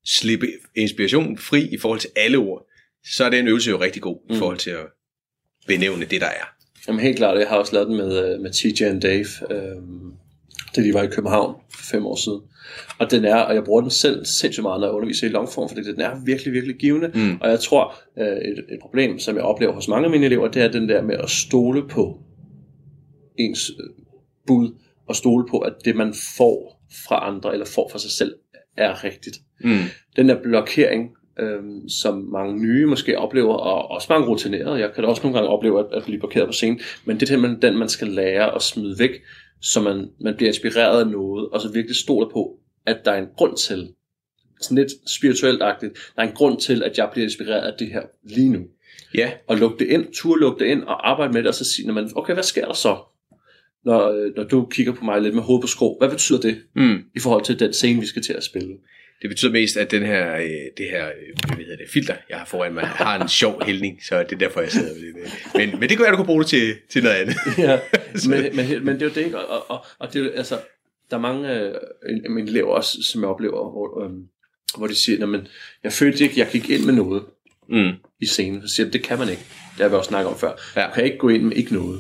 slippe inspirationen fri i forhold til alle ord, så er den øvelse jo rigtig god i forhold til at benævne det, der er. Jamen helt klart, jeg har også lavet den med, øh, med TJ og Dave, øh, da de var i København for fem år siden. Og den er, og jeg bruger den selv sindssygt meget, når jeg underviser i longform, fordi den er virkelig, virkelig givende. Mm. Og jeg tror, øh, et, et problem, som jeg oplever hos mange af mine elever, det er den der med at stole på ens øh, bud, og stole på, at det man får fra andre, eller får fra sig selv, er rigtigt. Mm. Den der blokering øhm, som mange nye måske oplever, og også mange rutinerede. Jeg kan da også nogle gange opleve at, at blive blokeret på scenen, men det er den, den, man skal lære at smide væk, så man, man bliver inspireret af noget, og så virkelig stoler på, at der er en grund til, sådan lidt spirituelt agtigt, der er en grund til, at jeg bliver inspireret af det her lige nu. Ja. Og lukke det ind, tur lukke det ind, og arbejde med det, og så sige, man, okay, hvad sker der så? Når, øh, når du kigger på mig lidt med hovedet på skrå, hvad betyder det Mm. i forhold til den scene, vi skal til at spille? Det betyder mest, at den her, øh, det her øh, hvad hedder det, filter, jeg har foran mig, har en sjov hældning, så det er derfor, jeg sidder ved det. Men, men det kunne være, du kunne bruge det til, til noget andet. ja, men, men, men det er jo det ikke, og, og, og det er altså, der er mange øh, mine elever også, som jeg oplever, hvor, øh, hvor de siger, men jeg følte ikke, jeg gik ind med noget Mm. i scenen. Så siger jeg, det kan man ikke. Det har vi også snakket om før. Ja. Du kan ikke gå ind med ikke noget.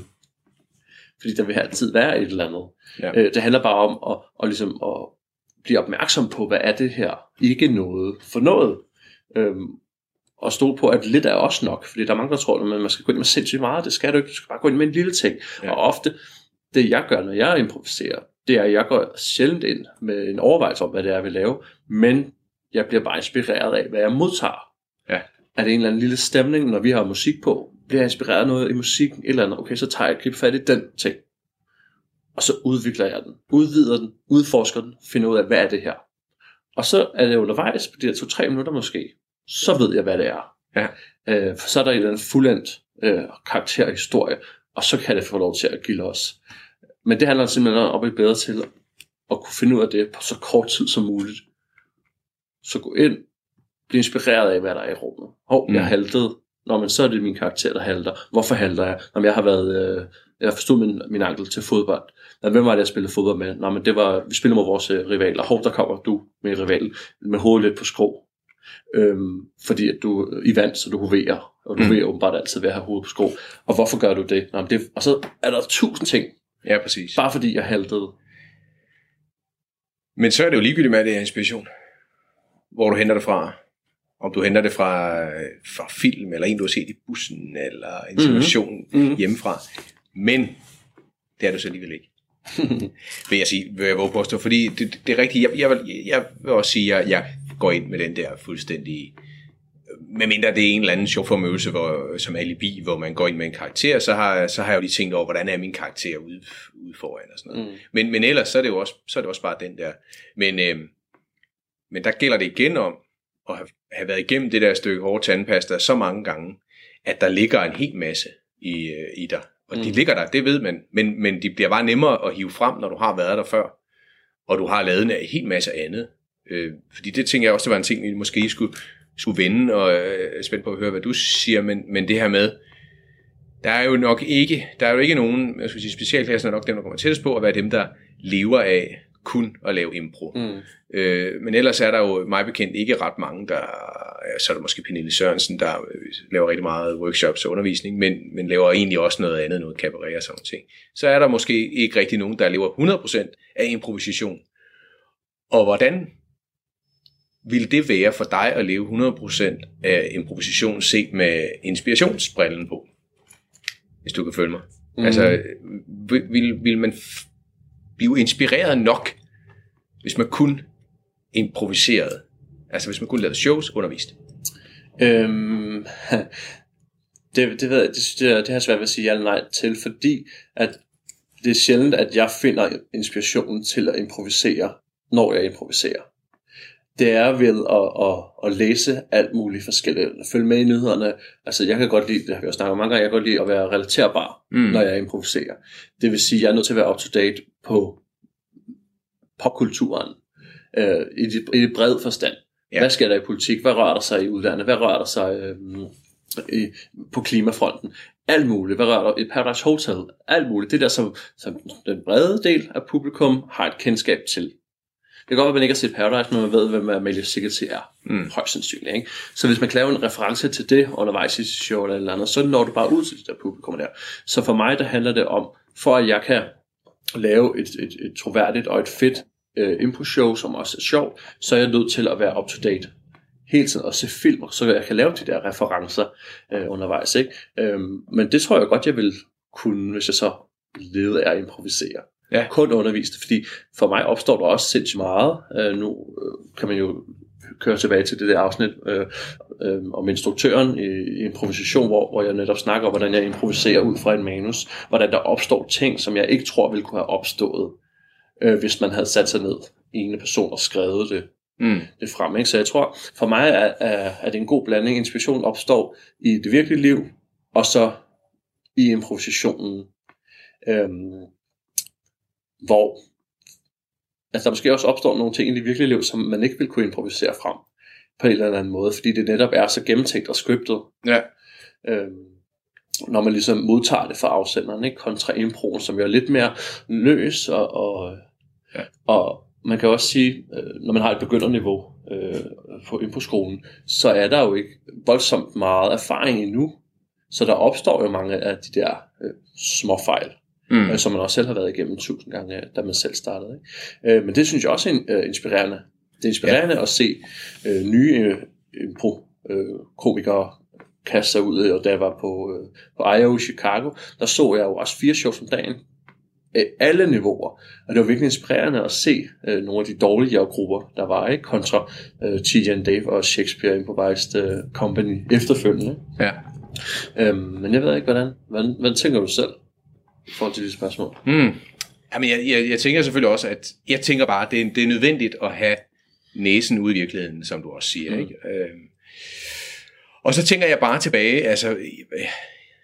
Fordi der vil altid være et eller andet. Ja. Øh, det handler bare om at, at, ligesom at blive opmærksom på, hvad er det her? Ikke noget for noget. Øhm, og stole på, at lidt er også nok. Fordi der er mange, der tror, at man skal gå ind med sindssygt meget. Det skal du ikke. Du skal bare gå ind med en lille ting. Ja. Og ofte, det jeg gør, når jeg improviserer, det er, at jeg går sjældent ind med en overvejelse om, hvad det er, jeg vil lave. Men jeg bliver bare inspireret af, hvad jeg modtager. Ja. Er det en eller anden lille stemning, når vi har musik på? Bliver jeg inspireret af noget i musikken? Et eller andet. Okay, så tager jeg et grib fat i den ting. Og så udvikler jeg den. Udvider den. Udforsker den. Finder ud af, hvad er det her? Og så er det undervejs på de her to-tre minutter måske. Så ved jeg, hvad det er. Ja. Øh, for så er der en fuldendt øh, karakterhistorie. Og så kan det få lov til at give os. Men det handler simpelthen om at blive bedre til at kunne finde ud af det på så kort tid som muligt. Så gå ind, blive inspireret af, hvad der er i rummet. Hov, Mm. jeg haltede. Nå, men så er det min karakter, der halter. Hvorfor halter jeg? Nå, men jeg har været... Øh, jeg forstod min, min ankel til fodbold. Nå, hvem var det, jeg spillede fodbold med? Nå, men det var... Vi spillede mod vores øh, rivaler. Hov, der kommer du med rival med hovedet lidt på skrå. Øhm, fordi at du er i vand, så du hoverer. Og du Mm. vil åbenbart altid ved at have hovedet på skrå. Og hvorfor gør du det? Nå, men det og så er der tusind ting, Ja, præcis. bare fordi jeg haltede. Men så er det jo ligegyldigt med, at det er inspiration. Hvor du henter det fra. Om du henter det fra, fra film, eller en, du har set i bussen, eller en situation mm-hmm. Mhm. hjemmefra. Men det er du så alligevel ikke. vil jeg sige, vil jeg våge påstå, fordi det, det er rigtigt, jeg, jeg, vil, jeg vil også sige, at jeg, jeg går ind med den der fuldstændig, medmindre det er en eller anden sjov formøvelse, hvor, som alibi, hvor man går ind med en karakter, så har, så har jeg jo lige tænkt over, hvordan er min karakter ude, ude foran og sådan noget. Mm. Men, men ellers så er det jo også, så er det også bare den der. Men, øh, men der gælder det igen om at have, have været igennem det der stykke hårde tandpasta så mange gange, at der ligger en hel masse i, øh, i dig. Og mm. de ligger der, det ved man, men, men de bliver bare nemmere at hive frem, når du har været der før, og du har lavet en hel masse andet. Øh, fordi det tænker jeg også, det var en ting, vi måske skulle, skulle vende, og øh, er spændt på at høre, hvad du siger, men, men det her med, der er jo nok ikke, der er jo ikke nogen, jeg skulle sige, specialklassen er nok dem, der kommer tættest på, at være dem, der lever af kun at lave impro. Mm. Øh, men ellers er der jo mig bekendt ikke ret mange, der, ja, så er der måske Pernille Sørensen, der øh, laver rigtig meget workshops og undervisning, men, men laver egentlig også noget andet, noget cabaret og sådan ting. Så er der måske ikke rigtig nogen, der lever 100% af improvisation. Og hvordan vil det være for dig at leve 100% af improvisation set med inspirationsbrillen på? Hvis du kan følge mig. Mm. Altså, vil, vil, vil man blive inspireret nok, hvis man kun improviserede? Altså, hvis man kun lavede shows undervist? Øhm, det, det, ved jeg, det, det, det har jeg svært ved at sige ja eller nej til, fordi at det er sjældent, at jeg finder inspirationen til at improvisere, når jeg improviserer. Det er ved at, at, at læse alt muligt forskelligt, følge med i nyhederne. Altså jeg kan godt lide, det har vi jo snakket om mange gange, jeg kan godt lide at være relaterbar, Mm. når jeg improviserer. Det vil sige, at jeg er nødt til at være up to date på popkulturen, øh, i, det, i det brede forstand. Ja. Hvad sker der i politik? Hvad rører der sig i udlandet? Hvad rører der sig øh, i, på klimafronten? Alt muligt. Hvad rører der i Paradise Hotel? Alt muligt. Det der, som, som den brede del af publikum har et kendskab til. Kan godt være, at man ikke har set Paradise, men man ved, hvem Amalie Sigeti er. Mm. Højst sandsynligt. Ikke? Så hvis man kan lave en reference til det undervejs i show eller eller andet, så når du bare ud til det der publikum der. Så for mig, der handler det om, for at jeg kan lave et, et, et troværdigt og et fedt øh, impro-show, som også er sjovt, så er jeg nødt til at være up-to-date hele tiden og se film, så jeg kan lave de der referencer øh, undervejs. Ikke? Øhm, men det tror jeg godt, jeg vil kunne, hvis jeg så leder af at improvisere. Ja. Kun undervise det, fordi for mig opstår der også sindssygt meget. Øh, nu øh, kan man jo kører tilbage til det der afsnit øh, øh, om instruktøren i, i improvisation, hvor, hvor jeg netop snakker om, hvordan jeg improviserer ud fra en manus, hvordan der opstår ting, som jeg ikke tror ville kunne have opstået, øh, hvis man havde sat sig ned i en person og skrevet det, mm. det frem. Ikke? Så jeg tror, for mig er, er, er det en god blanding. Inspiration opstår i det virkelige liv, og så i improvisationen, øhm, hvor altså, der måske også opstår nogle ting i det virkelige liv, som man ikke vil kunne improvisere frem på en eller anden måde, fordi det netop er så gennemtænkt og scriptet. Ja. Øhm, når man ligesom modtager det fra afsenderen, ikke? kontra improen, som jo er lidt mere løs, og, og, ja. og man kan også sige, øh, når man har et begynderniveau øh, på improskolen, så er der jo ikke voldsomt meget erfaring endnu, så der opstår jo mange af de der øh, små fejl, mm. øh, som man også selv har været igennem tusind gange, da man selv startede. Ikke? Øh, men det synes jeg også er øh, inspirerende. Det er inspirerende ja. at se øh, nye øh, impro-komikere øh, kaste sig ud, og da jeg var på, øh, på IO i Chicago, der så jeg jo også fire shows om dagen, alle niveauer. Og det var virkelig inspirerende at se øh, nogle af de dårligere grupper, der var, ikke? kontra øh, T.J. Dave og Shakespeare Improvised øh, Company efterfølgende. Ja. Øhm, men jeg ved ikke, hvordan, hvordan, hvordan tænker du selv i forhold til de spørgsmål? Mm. Jamen, jeg, jeg, jeg tænker selvfølgelig også, at jeg tænker bare, at det er, det er nødvendigt at have næsen ud i virkeligheden, som du også siger. Mm. Ikke? Øhm, og så tænker jeg bare tilbage, altså,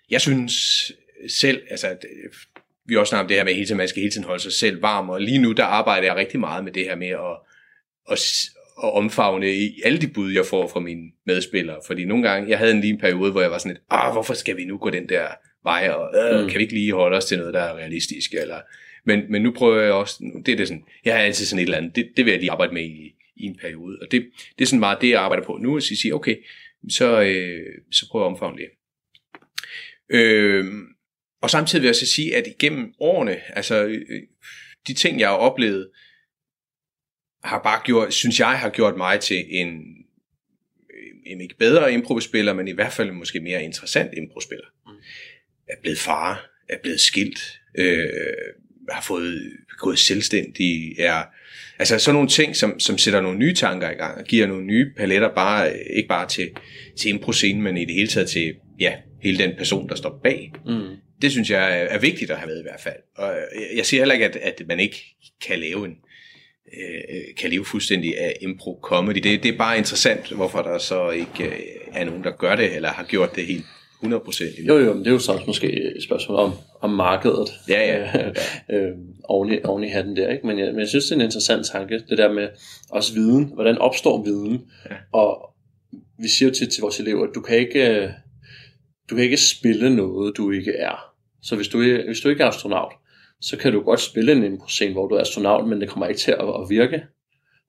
jeg synes selv, altså, vi også snakket om det her med, at hele tiden, man skal hele tiden holde sig selv varm, og lige nu, der arbejder jeg rigtig meget med det her med at, at, at omfavne i alle de bud, jeg får fra mine medspillere. Fordi nogle gange, jeg havde en lige en periode, hvor jeg var sådan lidt, ah, hvorfor skal vi nu gå den der vej, og øh, mm. kan vi ikke lige holde os til noget, der er realistisk, eller... Men, men nu prøver jeg også, det er det sådan, jeg har altid sådan et eller andet, det, det vil jeg lige arbejde med i, i en periode, og det, det er sådan meget det, jeg arbejder på nu, at sige, okay, så, øh, så prøver jeg at omfavne det. Øh, og samtidig vil jeg så sige, at igennem årene, altså øh, de ting, jeg har oplevet, har bare gjort, synes jeg, har gjort mig til en, øh, en ikke bedre improspiller, men i hvert fald måske mere interessant improspiller. Mm. Er blevet far, er blevet skilt, øh, har fået gået selvstændig, er altså sådan nogle ting, som, som sætter nogle nye tanker i gang, og giver nogle nye paletter, bare, ikke bare til, til impro-scenen, men i det hele taget til ja, hele den person, der står bag. Mm det synes jeg er vigtigt at have med i hvert fald. Og jeg siger heller ikke, at, at man ikke kan lave en øh, kan leve fuldstændig af impro comedy. Det, det er bare interessant, hvorfor der så ikke øh, er nogen, der gør det, eller har gjort det helt 100% Jo, jo, men det er jo så måske et spørgsmål om, om markedet. Ja, ja. ja. øh, oven, i, oven i hatten der, ikke? Men jeg, men jeg synes, det er en interessant tanke, det der med også viden. Hvordan opstår viden? Ja. Og vi siger jo til, til vores elever, at du kan ikke øh, du kan ikke spille noget, du ikke er. Så hvis du, hvis du ikke er astronaut, så kan du godt spille en impro hvor du er astronaut, men det kommer ikke til at, at virke.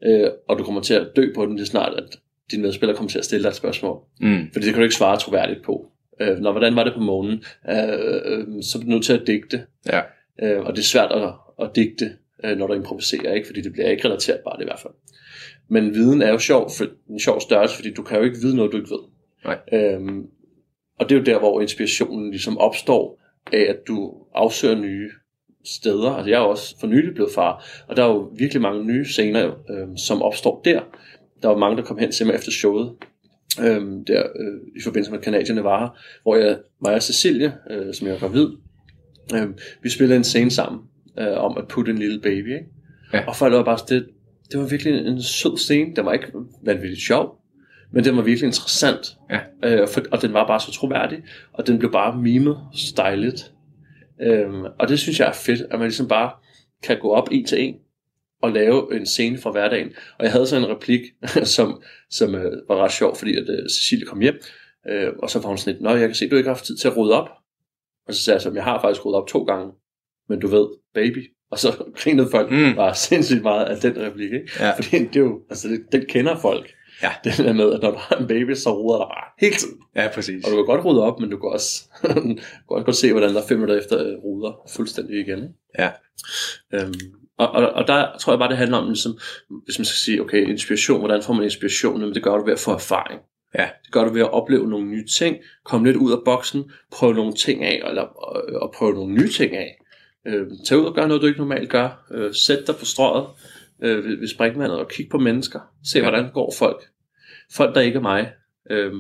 Øh, og du kommer til at dø på den, det snart, at din medspiller kommer til at stille dig et spørgsmål. Mm. Fordi det kan du ikke svare troværdigt på. Øh, når hvordan var det på månen? Øh, øh, så er du nødt til at digte. Ja. Øh, og det er svært at, at digte, øh, når du improviserer, ikke? fordi det bliver ikke det i hvert fald. Men viden er jo sjov, for, en sjov størrelse, fordi du kan jo ikke vide noget, du ikke ved. Nej. Øhm, og det er jo der, hvor inspirationen ligesom opstår af, at du afsøger nye steder. Altså jeg er også for nylig blevet far, og der er jo virkelig mange nye scener, øh, som opstår der. Der var mange, der kom hen til mig efter showet, øh, der øh, i forbindelse med Canadierne var hvor jeg, mig og Cecilie, øh, som jeg var gravid, øh, vi spillede en scene sammen øh, om at putte en lille baby. Ikke? Ja. Og folk var bare det, det var virkelig en sød scene. Den var ikke vanvittigt sjov, men den var virkelig interessant. Ja. Øh, for, og den var bare så troværdig, og den blev bare mimet stylet. Øhm, og det synes jeg er fedt, at man ligesom bare kan gå op en til en og lave en scene fra hverdagen. Og jeg havde så en replik, som, som øh, var ret sjov, fordi at øh, Cecilie kom hjem, øh, og så var hun sådan lidt, Nå, jeg kan se, du ikke har haft tid til at rydde op. Og så sagde jeg så, jeg har faktisk ryddet op to gange, men du ved, baby. Og så grinede folk mm. bare sindssygt meget af den replik, ikke? Ja. Fordi det er jo, altså det, den kender folk. Ja. Det der med, at når du har en baby, så ruder der bare hele tiden. Ja, præcis. Og du kan godt rydde op, men du kan også godt, godt se, hvordan der fem minutter efter øh, ruder fuldstændig igen. Ikke? Ja. Øhm, og, og, og der tror jeg bare, det handler om, ligesom, hvis man skal sige, okay, inspiration, hvordan får man inspiration? Jamen, det gør du ved at få erfaring. Ja. Det gør du ved at opleve nogle nye ting, komme lidt ud af boksen, prøve nogle ting af, eller og, og prøve nogle nye ting af. Øh, tag ud og gør noget, du ikke normalt gør. Øh, sæt dig på strøget, øh, ved, ved springvandet og kigge på mennesker. Se, hvordan går folk. Folk, der ikke er mig. Øh,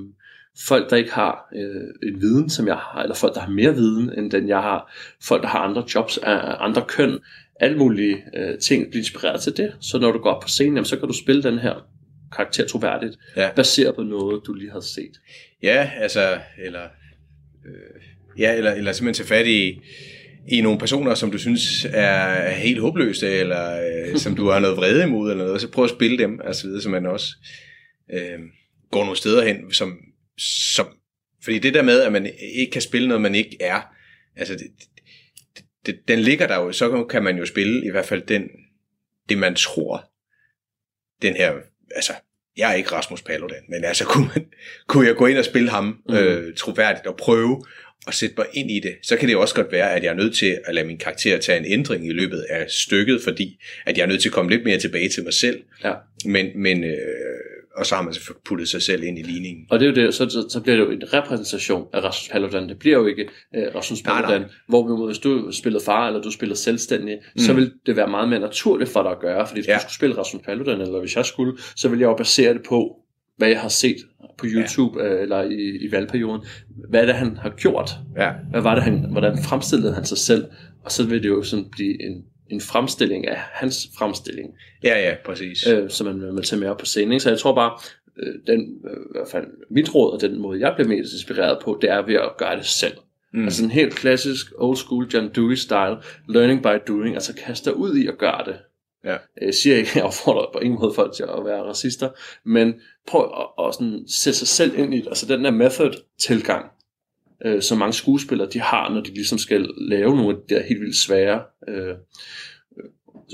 folk, der ikke har øh, en viden, som jeg har, eller folk, der har mere viden, end den jeg har. Folk, der har andre jobs af andre køn. Alle mulige øh, ting bliver inspireret til det. Så når du går op på scenen, jamen, så kan du spille den her karakter troværdigt, Ja. baseret på noget, du lige har set. Ja, altså, eller, øh, ja, eller, eller simpelthen tage fat i, i nogle personer, som du synes er helt håbløse, eller øh, som du har noget vrede imod, eller noget, og så prøv at spille dem, altså videre, så man også øh, går nogle steder hen, som, som, fordi det der med, at man ikke kan spille noget, man ikke er, altså, det, det, den ligger der jo, så kan man jo spille i hvert fald den, det man tror, den her, altså, jeg er ikke Rasmus Paludan, men altså, kunne, man, kunne jeg gå ind og spille ham Mhm. øh, troværdigt og prøve at sætte mig ind i det, så kan det jo også godt være, at jeg er nødt til at lade min karakter tage en ændring i løbet af stykket, fordi at jeg er nødt til at komme lidt mere tilbage til mig selv, Ja. men, men øh, og så har man så puttet sig selv ind i ligningen. Og det er jo det, så, så, så bliver det jo en repræsentation af Rasmus Paludan. Det bliver jo ikke øh, Rasmus Paludan, nej. hvor hvis du spillede far, eller du spiller selvstændig, mm. så vil det være meget mere naturligt for dig at gøre, fordi hvis Ja. du skulle spille Rasmus Paludan, eller hvis jeg skulle, så vil jeg jo basere det på, hvad jeg har set på YouTube, ja. eller i, i valgperioden. Hvad er det, han har gjort? Ja, Hvad var det, han, hvordan fremstillede han sig selv? Og så vil det jo sådan blive en, en fremstilling af hans fremstilling ja, ja præcis. øh, som man vil tage med op på scenen. Ikke? Så jeg tror bare, øh, den, øh, i hvert fald mit råd og den måde, jeg bliver mest inspireret på, det er ved at gøre det selv. Mm. Altså en helt klassisk old school John Dewey style, learning by doing, altså kaste ud i at gøre det. Ja. Jeg siger ikke, at jeg opfordrer på ingen måde folk til at være racister, men prøv at, at sådan sætte sig selv ind i det. Altså den der method-tilgang, øh, som mange skuespillere de har, når de ligesom skal lave nogle af de der helt vildt svære, øh,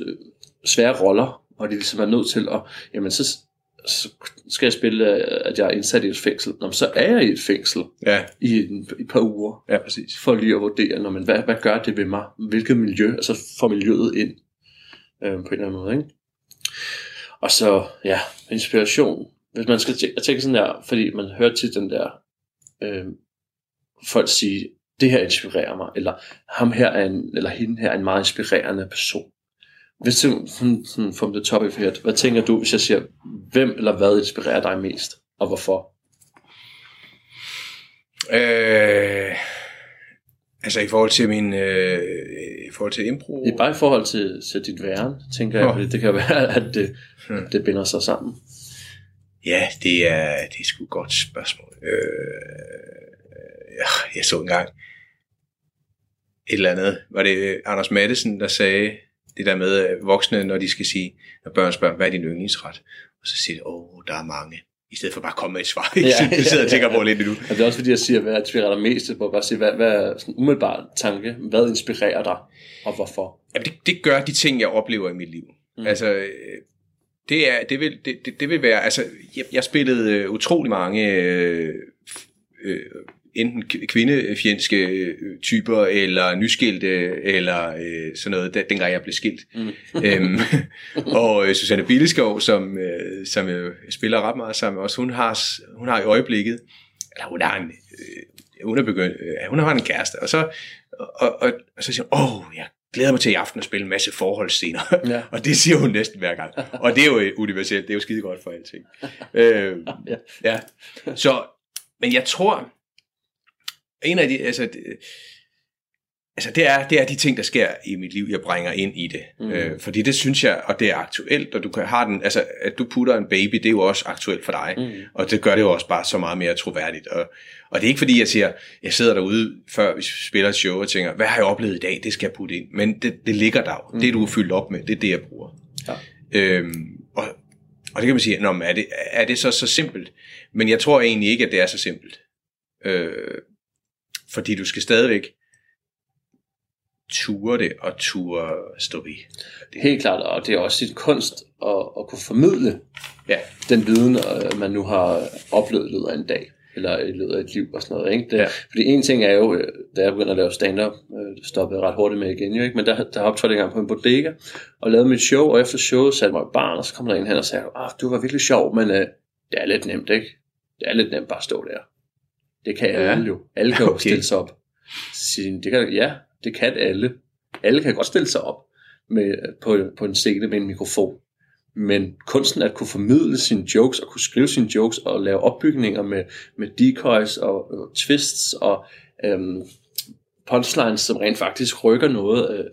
øh, svære roller, og de ligesom er nødt til at, jamen så, så skal jeg spille, øh, at jeg er indsat i et fængsel. Nå, så er jeg i et fængsel Ja, i, en, et par uger, ja, præcis. for lige at vurdere, når man, hvad, hvad gør det ved mig? Hvilket miljø? Altså får miljøet ind øh, på en eller anden måde. Ikke? Og så, ja, inspiration. Hvis man skal tænke, sådan der, fordi man hører tit den der, øh, folk sige, det her inspirerer mig, eller ham her er en, eller hende her er en meget inspirerende person. Hvis du sådan, sådan from the top of head, hvad tænker du, hvis jeg siger, hvem eller hvad inspirerer dig mest, og hvorfor? Øh, altså i forhold til min, øh, i forhold til impro. Det er bare i forhold til, til dit væren, tænker jeg, fordi det kan være, at det, Hmm. det binder sig sammen. Ja, det er, det er sgu et godt spørgsmål. Øh, jeg så engang et eller andet. Var det Anders Mattesen, der sagde det der med voksne, når de skal sige, når børn spørger, hvad er din yndlingsret? Og så siger de, åh, der er mange. I stedet for bare at komme med et svar. Ikke? Ja, Ja, det sidder og ja, tænker ja. på lidt nu. Og det er også fordi, jeg siger, hvad inspirerer dig mest. Jeg må bare sige, hvad, hvad er sådan umiddelbart tanke? Hvad inspirerer dig, og hvorfor? Jamen, det, det gør de ting, jeg oplever i mit liv. Mm. Altså, øh, det, er, det, vil, det, det, det vil være, altså, jeg, jeg spillede øh, utrolig mange øh, øh, enten kvindefjendske øh, typer, eller nyskilte, eller øh, sådan noget, da, dengang jeg blev skilt. Mm. øhm, og øh, Susanne Billeskov, som, øh, som jeg spiller ret meget sammen med os, hun har, hun har i øjeblikket, eller hun har en, øh, hun er begyndt, øh, hun har en kæreste, og så, og, og, og så siger hun, åh, jeg glæder mig til i aften at spille en masse forholdsscener. Ja. og det siger hun næsten hver gang. Og det er jo øh, universelt, det er jo skide godt for alting. øh, Ja. ja. Så, men jeg tror, en af de, altså, det, altså det, er, det er de ting, der sker i mit liv, jeg bringer ind i det. Mm. Øh, fordi det synes jeg, og det er aktuelt, og du kan have den, altså at du putter en baby, det er jo også aktuelt for dig. Mm. Og det gør det jo også bare så meget mere troværdigt. Og, og det er ikke fordi, jeg siger, jeg sidder derude, før vi spiller et show, og tænker, hvad har jeg oplevet i dag, det skal jeg putte ind. Men det, det ligger der jo. Mm. Det, du er fyldt op med, det er det, jeg bruger. Ja. Øhm, og, og det kan man sige, Nå, men er, det, er det så så simpelt? Men jeg tror egentlig ikke, at det er så simpelt. Øh, fordi du skal stadigvæk ture det, og ture stå ved. Det, Helt klart, og det er også sit kunst at, at kunne formidle ja, den viden, øh, man nu har oplevet i løbet af en dag, eller i løbet af et liv og sådan noget. Ikke? Det, Ja. Fordi en ting er jo, øh, da jeg begyndte at lave stand-up, øh, det stoppede jeg ret hurtigt med igen, jo, ikke? men der, der optrådte jeg engang på en bodega, og lavede mit show, og efter showet satte mig i barn, og så kom der en hen og sagde, ah, du var virkelig sjov, men øh, det er lidt nemt, ikke? Det er lidt nemt bare at stå der. Det kan Ja. alle jo. Alle kan jo Okay. stille sig op. De, det kan, ja, det kan alle. Alle kan godt stille sig op med, på, på en scene med en mikrofon. Men kunsten at kunne formidle sine jokes, og kunne skrive sine jokes, og lave opbygninger med, med decoys og, og twists, og øhm, punchlines, som rent faktisk rykker noget øh,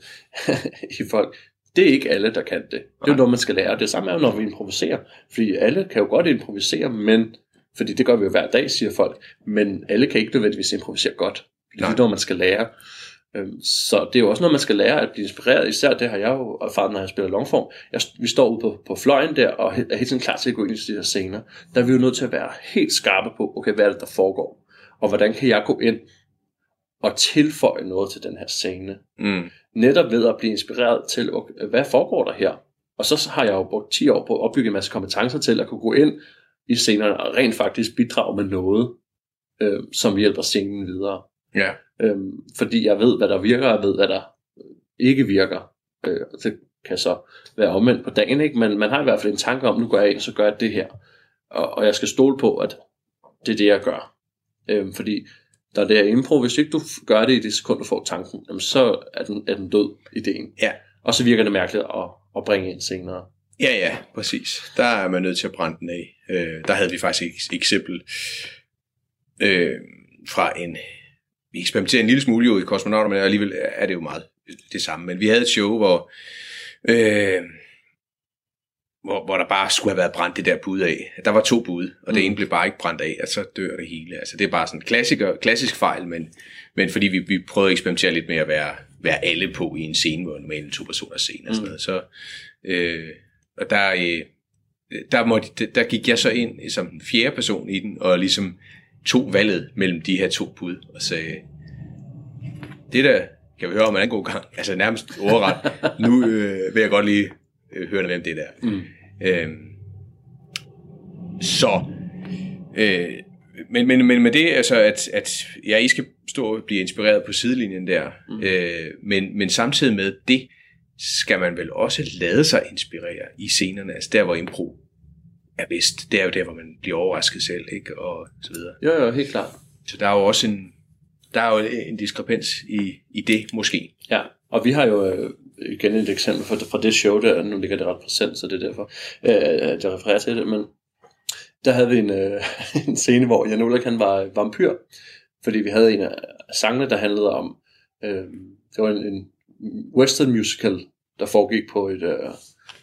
i folk, det er ikke alle, der kan det. Det er jo noget, man skal lære. Det samme er jo, når vi improviserer. Fordi alle kan jo godt improvisere, men fordi det gør vi jo hver dag, siger folk. Men alle kan ikke nødvendigvis improvisere godt. Det er noget, man skal lære. Øhm, så det er jo også noget, man skal lære at blive inspireret. Især det har jeg jo erfaret, når jeg spiller longform. Jeg, vi står ude på, på fløjen der, og er helt sådan klar til at gå ind i de her scener. Der er vi jo nødt til at være helt skarpe på, okay, hvad er det, der foregår? Og hvordan kan jeg gå ind og tilføje noget til den her scene? Mm. Netop ved at blive inspireret til, okay, hvad foregår der her? Og så har jeg jo brugt 10 år på at opbygge en masse kompetencer til at kunne gå ind i scenerne og rent faktisk bidrage med noget, øh, som hjælper scenen videre. Ja. Øhm, fordi jeg ved, hvad der virker, og jeg ved, hvad der ikke virker. Øh, det kan så være omvendt på dagen, ikke? men man har i hvert fald en tanke om, nu går jeg ind, så gør jeg det her. Og, og jeg skal stole på, at det er det, jeg gør. Øhm, fordi der er det her impro, hvis ikke du gør det i det sekund, du får tanken, jamen, så er den, er den død, ideen. Ja. Og så virker det mærkeligt at, at bringe ind senere. Ja, ja, præcis. Der er man nødt til at brænde den af. Øh, der havde vi faktisk et eksempel øh, fra en... Vi eksperimenterer en lille smule jo i kosmonauter, men alligevel er det jo meget det samme. Men vi havde et show, hvor, øh, hvor, hvor der bare skulle have været brændt det der bud af. Der var to bud, og det Mm. ene blev bare ikke brændt af, og så dør det hele. Altså, det er bare sådan en klassiker, klassisk fejl, men, men fordi vi, vi prøvede at eksperimentere lidt med at være, være alle på i en scene, hvor normalt to personer scene og sådan Mm. noget. Så, øh, og der, øh, der, måtte, der gik jeg så ind som den fjerde person i den, og ligesom tog valget mellem de her to bud, og sagde, det der kan vi høre om en anden god gang, altså nærmest ordret, nu øh, vil jeg godt lige øh, høre om det der. Mm. Øhm, så, øh, men, men, men med det, altså, at, at ja, I skal stå og blive inspireret på sidelinjen der, mm. øh, men, men samtidig med det, skal man vel også lade sig inspirere i scenerne, altså der, hvor impro er bedst. Det er jo der, hvor man bliver overrasket selv, ikke? Og så videre. Jo, jo, helt klart. Så der er jo også en, der er jo en diskrepans i, i det, måske. Ja, og vi har jo øh, igen et eksempel fra, fra det show der, nu ligger det ret præsent, så det er derfor, øh, at jeg refererer til det, men der havde vi en, øh, en scene, hvor Jan Ulrik han var vampyr, fordi vi havde en af sangene, der handlede om, øh, det var en, en western musical, der foregik på et, øh,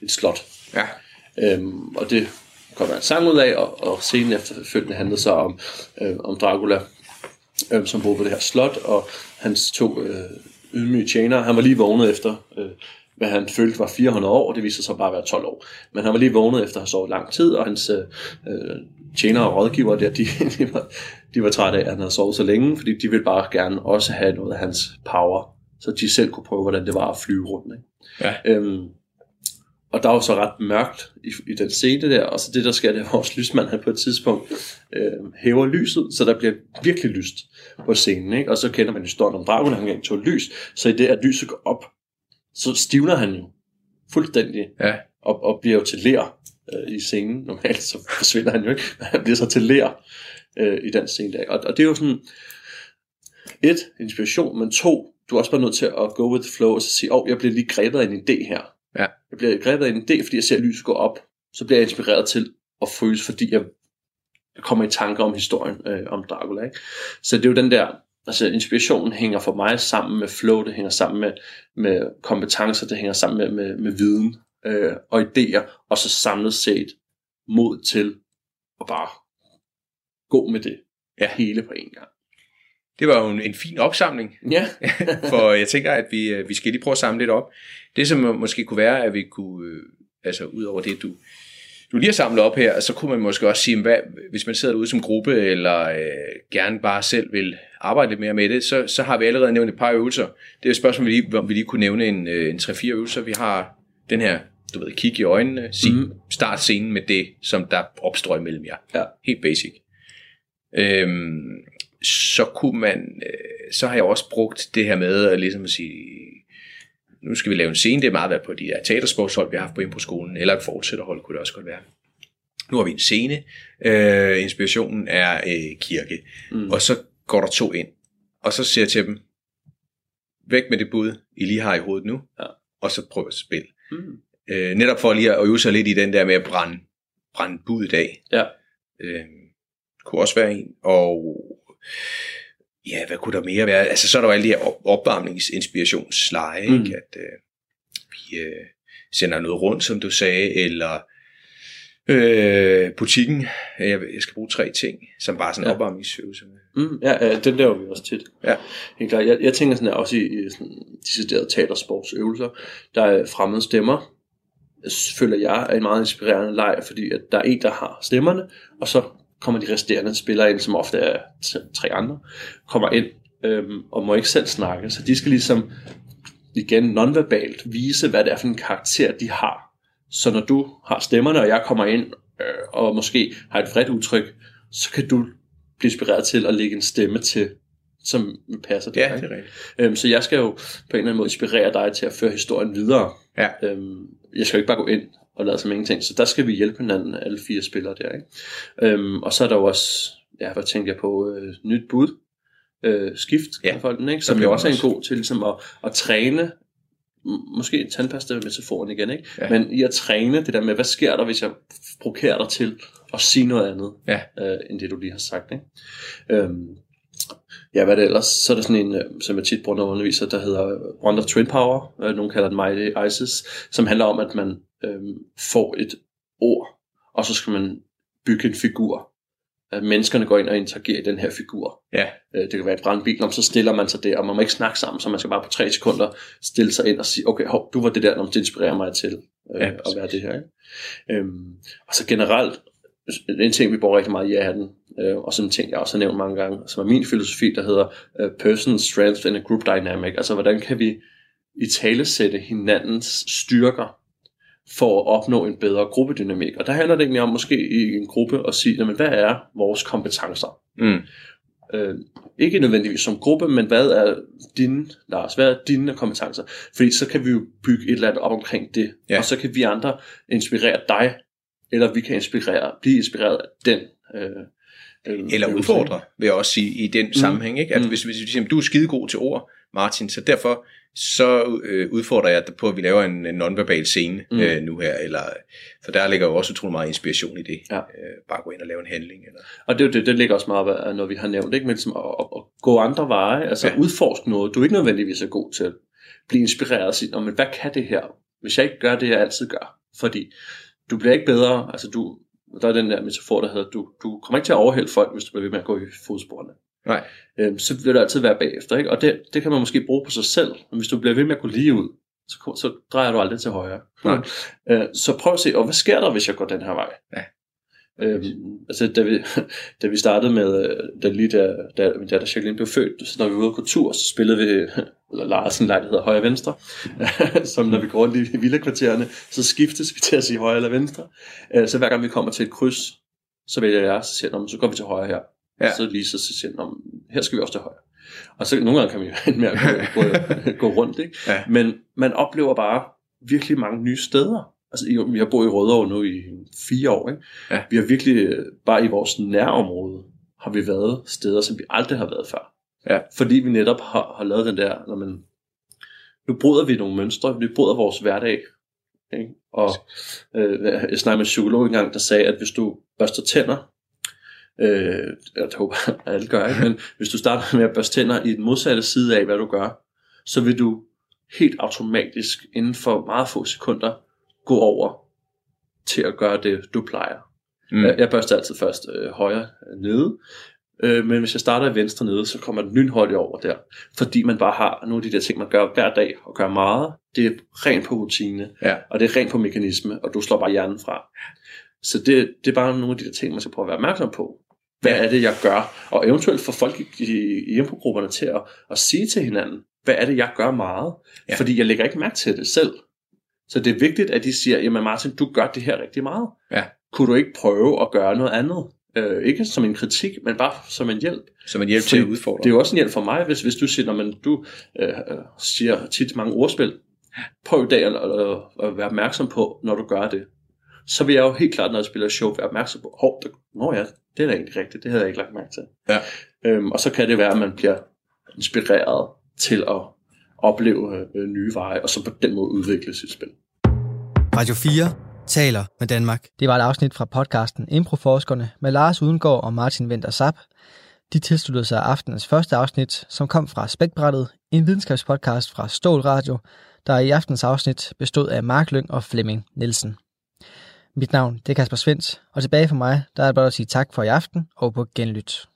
et slot. Ja. Øhm, og det kom der en sang ud af, og, og scenen efterfølgende handlede så om, øh, om Dracula, øh, som boede på det her slot, og hans to øh, ydmyge tjenere. Han var lige vågnet efter, øh, hvad han følte var 400 år, og det viste sig bare at være 12 år. Men han var lige vågnet efter at have sovet lang tid, og hans øh, øh, tjenere og rådgivere der, de, de, var, de var trætte af, at han havde sovet så længe, fordi de ville bare gerne også have noget af hans power, så de selv kunne prøve, hvordan det var at flyve rundt. Ikke? Ja. Øhm, og der var så ret mørkt i, i den scene der, og så det der sker, det er, at vores lysmand han på et tidspunkt øh, hæver lyset, så der bliver virkelig lyst på scenen, ikke? og så kender man historien om Dracula, han gang tog lys, så i det, at lyset går op, så stivner han jo fuldstændig, Ja. og, og bliver jo til ler øh, i scenen. Normalt så forsvinder han jo ikke, men han bliver så til ler øh, i den scene der. Og, og det er jo sådan, et, inspiration, men to, du er også bare nødt til at go with the flow, og så sige, åh, oh, jeg bliver lige grebet af en idé her. Ja. Jeg bliver grebet af en idé, fordi jeg ser lyset gå op. Så bliver jeg inspireret til at fryse, fordi jeg jeg kommer i tanker om historien øh, om Dracula. Ikke? Så det er jo den der, altså inspirationen hænger for mig sammen med flow, det hænger sammen med, med kompetencer, det hænger sammen med, med, med viden øh, og idéer, og så samlet set mod til at bare gå med det Ja. hele på en gang. Det var jo en, en fin opsamling, Ja, for jeg tænker, at vi, øh, vi skal lige prøve at samle lidt op. Det, som måske kunne være, at vi kunne, øh, altså ud over det, du, du lige har samlet op her, så kunne man måske også sige, hvad, hvis man sidder derude som gruppe, eller øh, gerne bare selv vil arbejde lidt mere med det, så, så har vi allerede nævnt et par øvelser. Det er et spørgsmål, vi lige, om vi lige kunne nævne en, øh, en 3-4 øvelser. Vi har den her, du ved, kig i øjnene, sig, mm. start scenen med det, som der opstår imellem jer. Ja. Helt basic. Øhm, så kunne man, øh, så har jeg også brugt det her med at ligesom at sige, nu skal vi lave en scene, det er meget været på de her teatersportshold, vi har haft på Impro-skolen, eller et fortsætterhold kunne det også godt være. Nu har vi en scene, øh, inspirationen er øh, kirke, Mm. og så går der to ind, og så siger jeg til dem, væk med det bud, I lige har i hovedet nu, Ja. og så prøv at spille. Mm. Øh, netop for lige at øve sig lidt i den der med at brænde, brænde budet af. Ja. Øh, kunne også være en. Og ja, hvad kunne der mere være? Altså, så er der jo alle de her op- opvarmningsinspirationsleje, Mm. ikke? At øh, vi øh, sender noget rundt, som du sagde, eller øh, butikken. Jeg, jeg skal bruge tre ting, som bare sådan en Ja. opvarmningsøvelse. Mm, ja, ja, den laver vi også tit. Ja. Helt klart. Jeg, jeg tænker sådan her, også i, i sådan, deciderede teatersportsøvelser, der er fremmede stemmer, føler jeg er en meget inspirerende leg, fordi at der er en, der har stemmerne, og så kommer de resterende spillere ind, som ofte er tre andre, kommer ind øhm, og må ikke selv snakke, så de skal ligesom igen nonverbalt vise, hvad det er for en karakter, de har. Så når du har stemmerne, og jeg kommer ind øh, og måske har et vredt udtryk, så kan du blive inspireret til at lægge en stemme til, som passer dig. Ja, det er rigtigt. Øhm, så jeg skal jo på en eller anden måde inspirere dig til at føre historien videre. Ja. Øhm, jeg skal jo ikke bare gå ind og lade som ingenting, så der skal vi hjælpe hinanden, alle fire spillere der. Ikke? Øhm, og så er der jo også, ja, hvad tænker jeg på, øh, nyt bud, øh, skift Ja, af folken, ikke? som jo også er en god til ligesom at, at træne, måske tandpasta-metaforen igen, ikke? Ja. men i at træne det der med, hvad sker der, hvis jeg provokerer dig til at sige noget andet, Ja. øh, end det du lige har sagt. Ikke? Øhm, ja, hvad det ellers? Så er der sådan en, øh, som jeg tit bruger, når jeg underviser, der hedder Wonder Twin Power. Øh, nogle kalder den Mighty Isis, som handler om, at man øh, får et ord, og så skal man bygge en figur. At menneskerne går ind og interagerer i den her figur. Ja, Øh, det kan være et brandbil, om så stiller man sig der, og man må ikke snakke sammen, så man skal bare på tre sekunder stille sig ind og sige, okay, hov, du var det der, når det inspirerer mig til øh, ja, at være det her. Ikke? Øhm, og så generelt, en ting, vi bruger rigtig meget i ja-hatten, øh, og sådan en ting, jeg også har nævnt mange gange, som er min filosofi, der hedder uh, personal strength in a group dynamic. Altså, hvordan kan vi i tale sætte hinandens styrker for at opnå en bedre gruppedynamik. Og der handler det egentlig om måske i en gruppe at sige, jamen, hvad er vores kompetencer? mm. Øh, ikke nødvendigvis som gruppe, men hvad er dine, Lars, hvad er dine kompetencer? Fordi så kan vi jo bygge et eller andet op omkring det, ja. og så kan vi andre inspirere dig, eller vi kan inspirere, blive inspireret af den. Øh, øh, Eller udfordre, vil jeg også sige, i den mm. sammenhæng. Ikke? At Mm. hvis, hvis vi siger, du er skidegod til ord, Martin, så derfor så øh, udfordrer jeg dig på, at vi laver en, en nonverbal scene mm. Øh, nu her. Eller, for der ligger jo også utrolig meget inspiration i det. Ja. Øh, bare gå ind og lave en handling. Eller. Og det, er det, det ligger også meget af, når vi har nævnt, ikke? Men ligesom at, at, at gå andre veje, altså Ja. udforske noget, du ikke nødvendigvis er god til. Blive inspireret og sige, "Nå, men hvad kan det her, hvis jeg ikke gør det, jeg altid gør? Fordi du bliver ikke bedre, altså du, der er den der metafor, der hedder, du, du kommer ikke til at overhælde folk, hvis du bliver ved med at gå i fodsporene. Nej. Øhm, så vil du altid være bagefter, ikke? Og det, det kan man måske bruge på sig selv, men hvis du bliver ved med at gå lige ud, så, så drejer du aldrig til højre. Nej. Øh, så prøv at se, og hvad sker der, hvis jeg går den her vej? Ja. Øhm, altså, da vi, da vi startede med, øh, da lige da, da, da, da Jacqueline blev født, så når vi var ude på tur, så spillede vi, eller Larsen der hedder højre og venstre, som når vi går rundt i villakvartererne, så skiftes vi til at sige højre eller venstre. Øh, så hver gang vi kommer til et kryds, så vælger jeg, så siger jeg, "Nå, men så går vi til højre her. Ja. Så lige så, siger jeg, "Nå, men her skal vi også til højre. Og så nogle gange kan man jo med at gå, gå, gå rundt, ikke? Ja. Men man oplever bare virkelig mange nye steder. Altså, vi har boet i Rødovre nu i fire år, ikke? Ja. Vi har virkelig, øh, bare i vores nærområde, har vi været steder, som vi aldrig har været før. Ja. Fordi vi netop har, har lavet den der, når man, nu bryder vi nogle mønstre, vi bryder vores hverdag. Ikke? Og øh, jeg snakkede med en psykolog engang, der sagde, at hvis du børster tænder, øh, jeg håber, at alle gør, ikke? men hvis du starter med at børste tænder i den modsatte side af, hvad du gør, så vil du helt automatisk inden for meget få sekunder gå over til at gøre det, du plejer. Mm. Jeg, jeg børster altid først øh, højre nede, øh, men hvis jeg starter i venstre nede, så kommer den lynhurtigt over der. Fordi man bare har nogle af de der ting, man gør hver dag og gør meget. Det er rent på rutine, Ja. og det er rent på mekanisme, og du slår bare hjernen fra. Så det, det er bare nogle af de der ting, man skal prøve at være opmærksom på. Hvad er det, jeg gør? Og eventuelt få folk i, i, i impogrupperne til at, at sige til hinanden, hvad er det, jeg gør meget? Ja. Fordi jeg lægger ikke mærke til det selv. Så det er vigtigt, at de siger, jamen Martin, du gør det her rigtig meget. Ja. Kunne du ikke prøve at gøre noget andet? Øh, ikke som en kritik, men bare som en hjælp. Som en hjælp til at Fordi udfordre. Det er jo også en hjælp for mig, hvis, hvis du siger, når man, du øh, siger tit mange ordspil, prøv i dag at, at, at være opmærksom på, når du gør det. Så vil jeg jo helt klart, når jeg spiller show, være opmærksom på, hov, det, nå ja, det er da egentlig rigtigt, det havde jeg ikke lagt mærke til. Ja. Øhm, og så kan det være, at man bliver inspireret til at opleve øh, nye veje, og så på den måde udvikle sit spil. Radio 4 taler med Danmark. Det var et afsnit fra podcasten Improforskerne med Lars Udengård og Martin Winter Sap. De tilsluttede sig aftenens første afsnit, som kom fra Spækbrættet, en videnskabspodcast fra Stål Radio, der i aftens afsnit bestod af Mark Lyng og Flemming Nielsen. Mit navn det er Kasper Svens, og tilbage for mig, der er det blot at sige tak for i aften og på genlyt.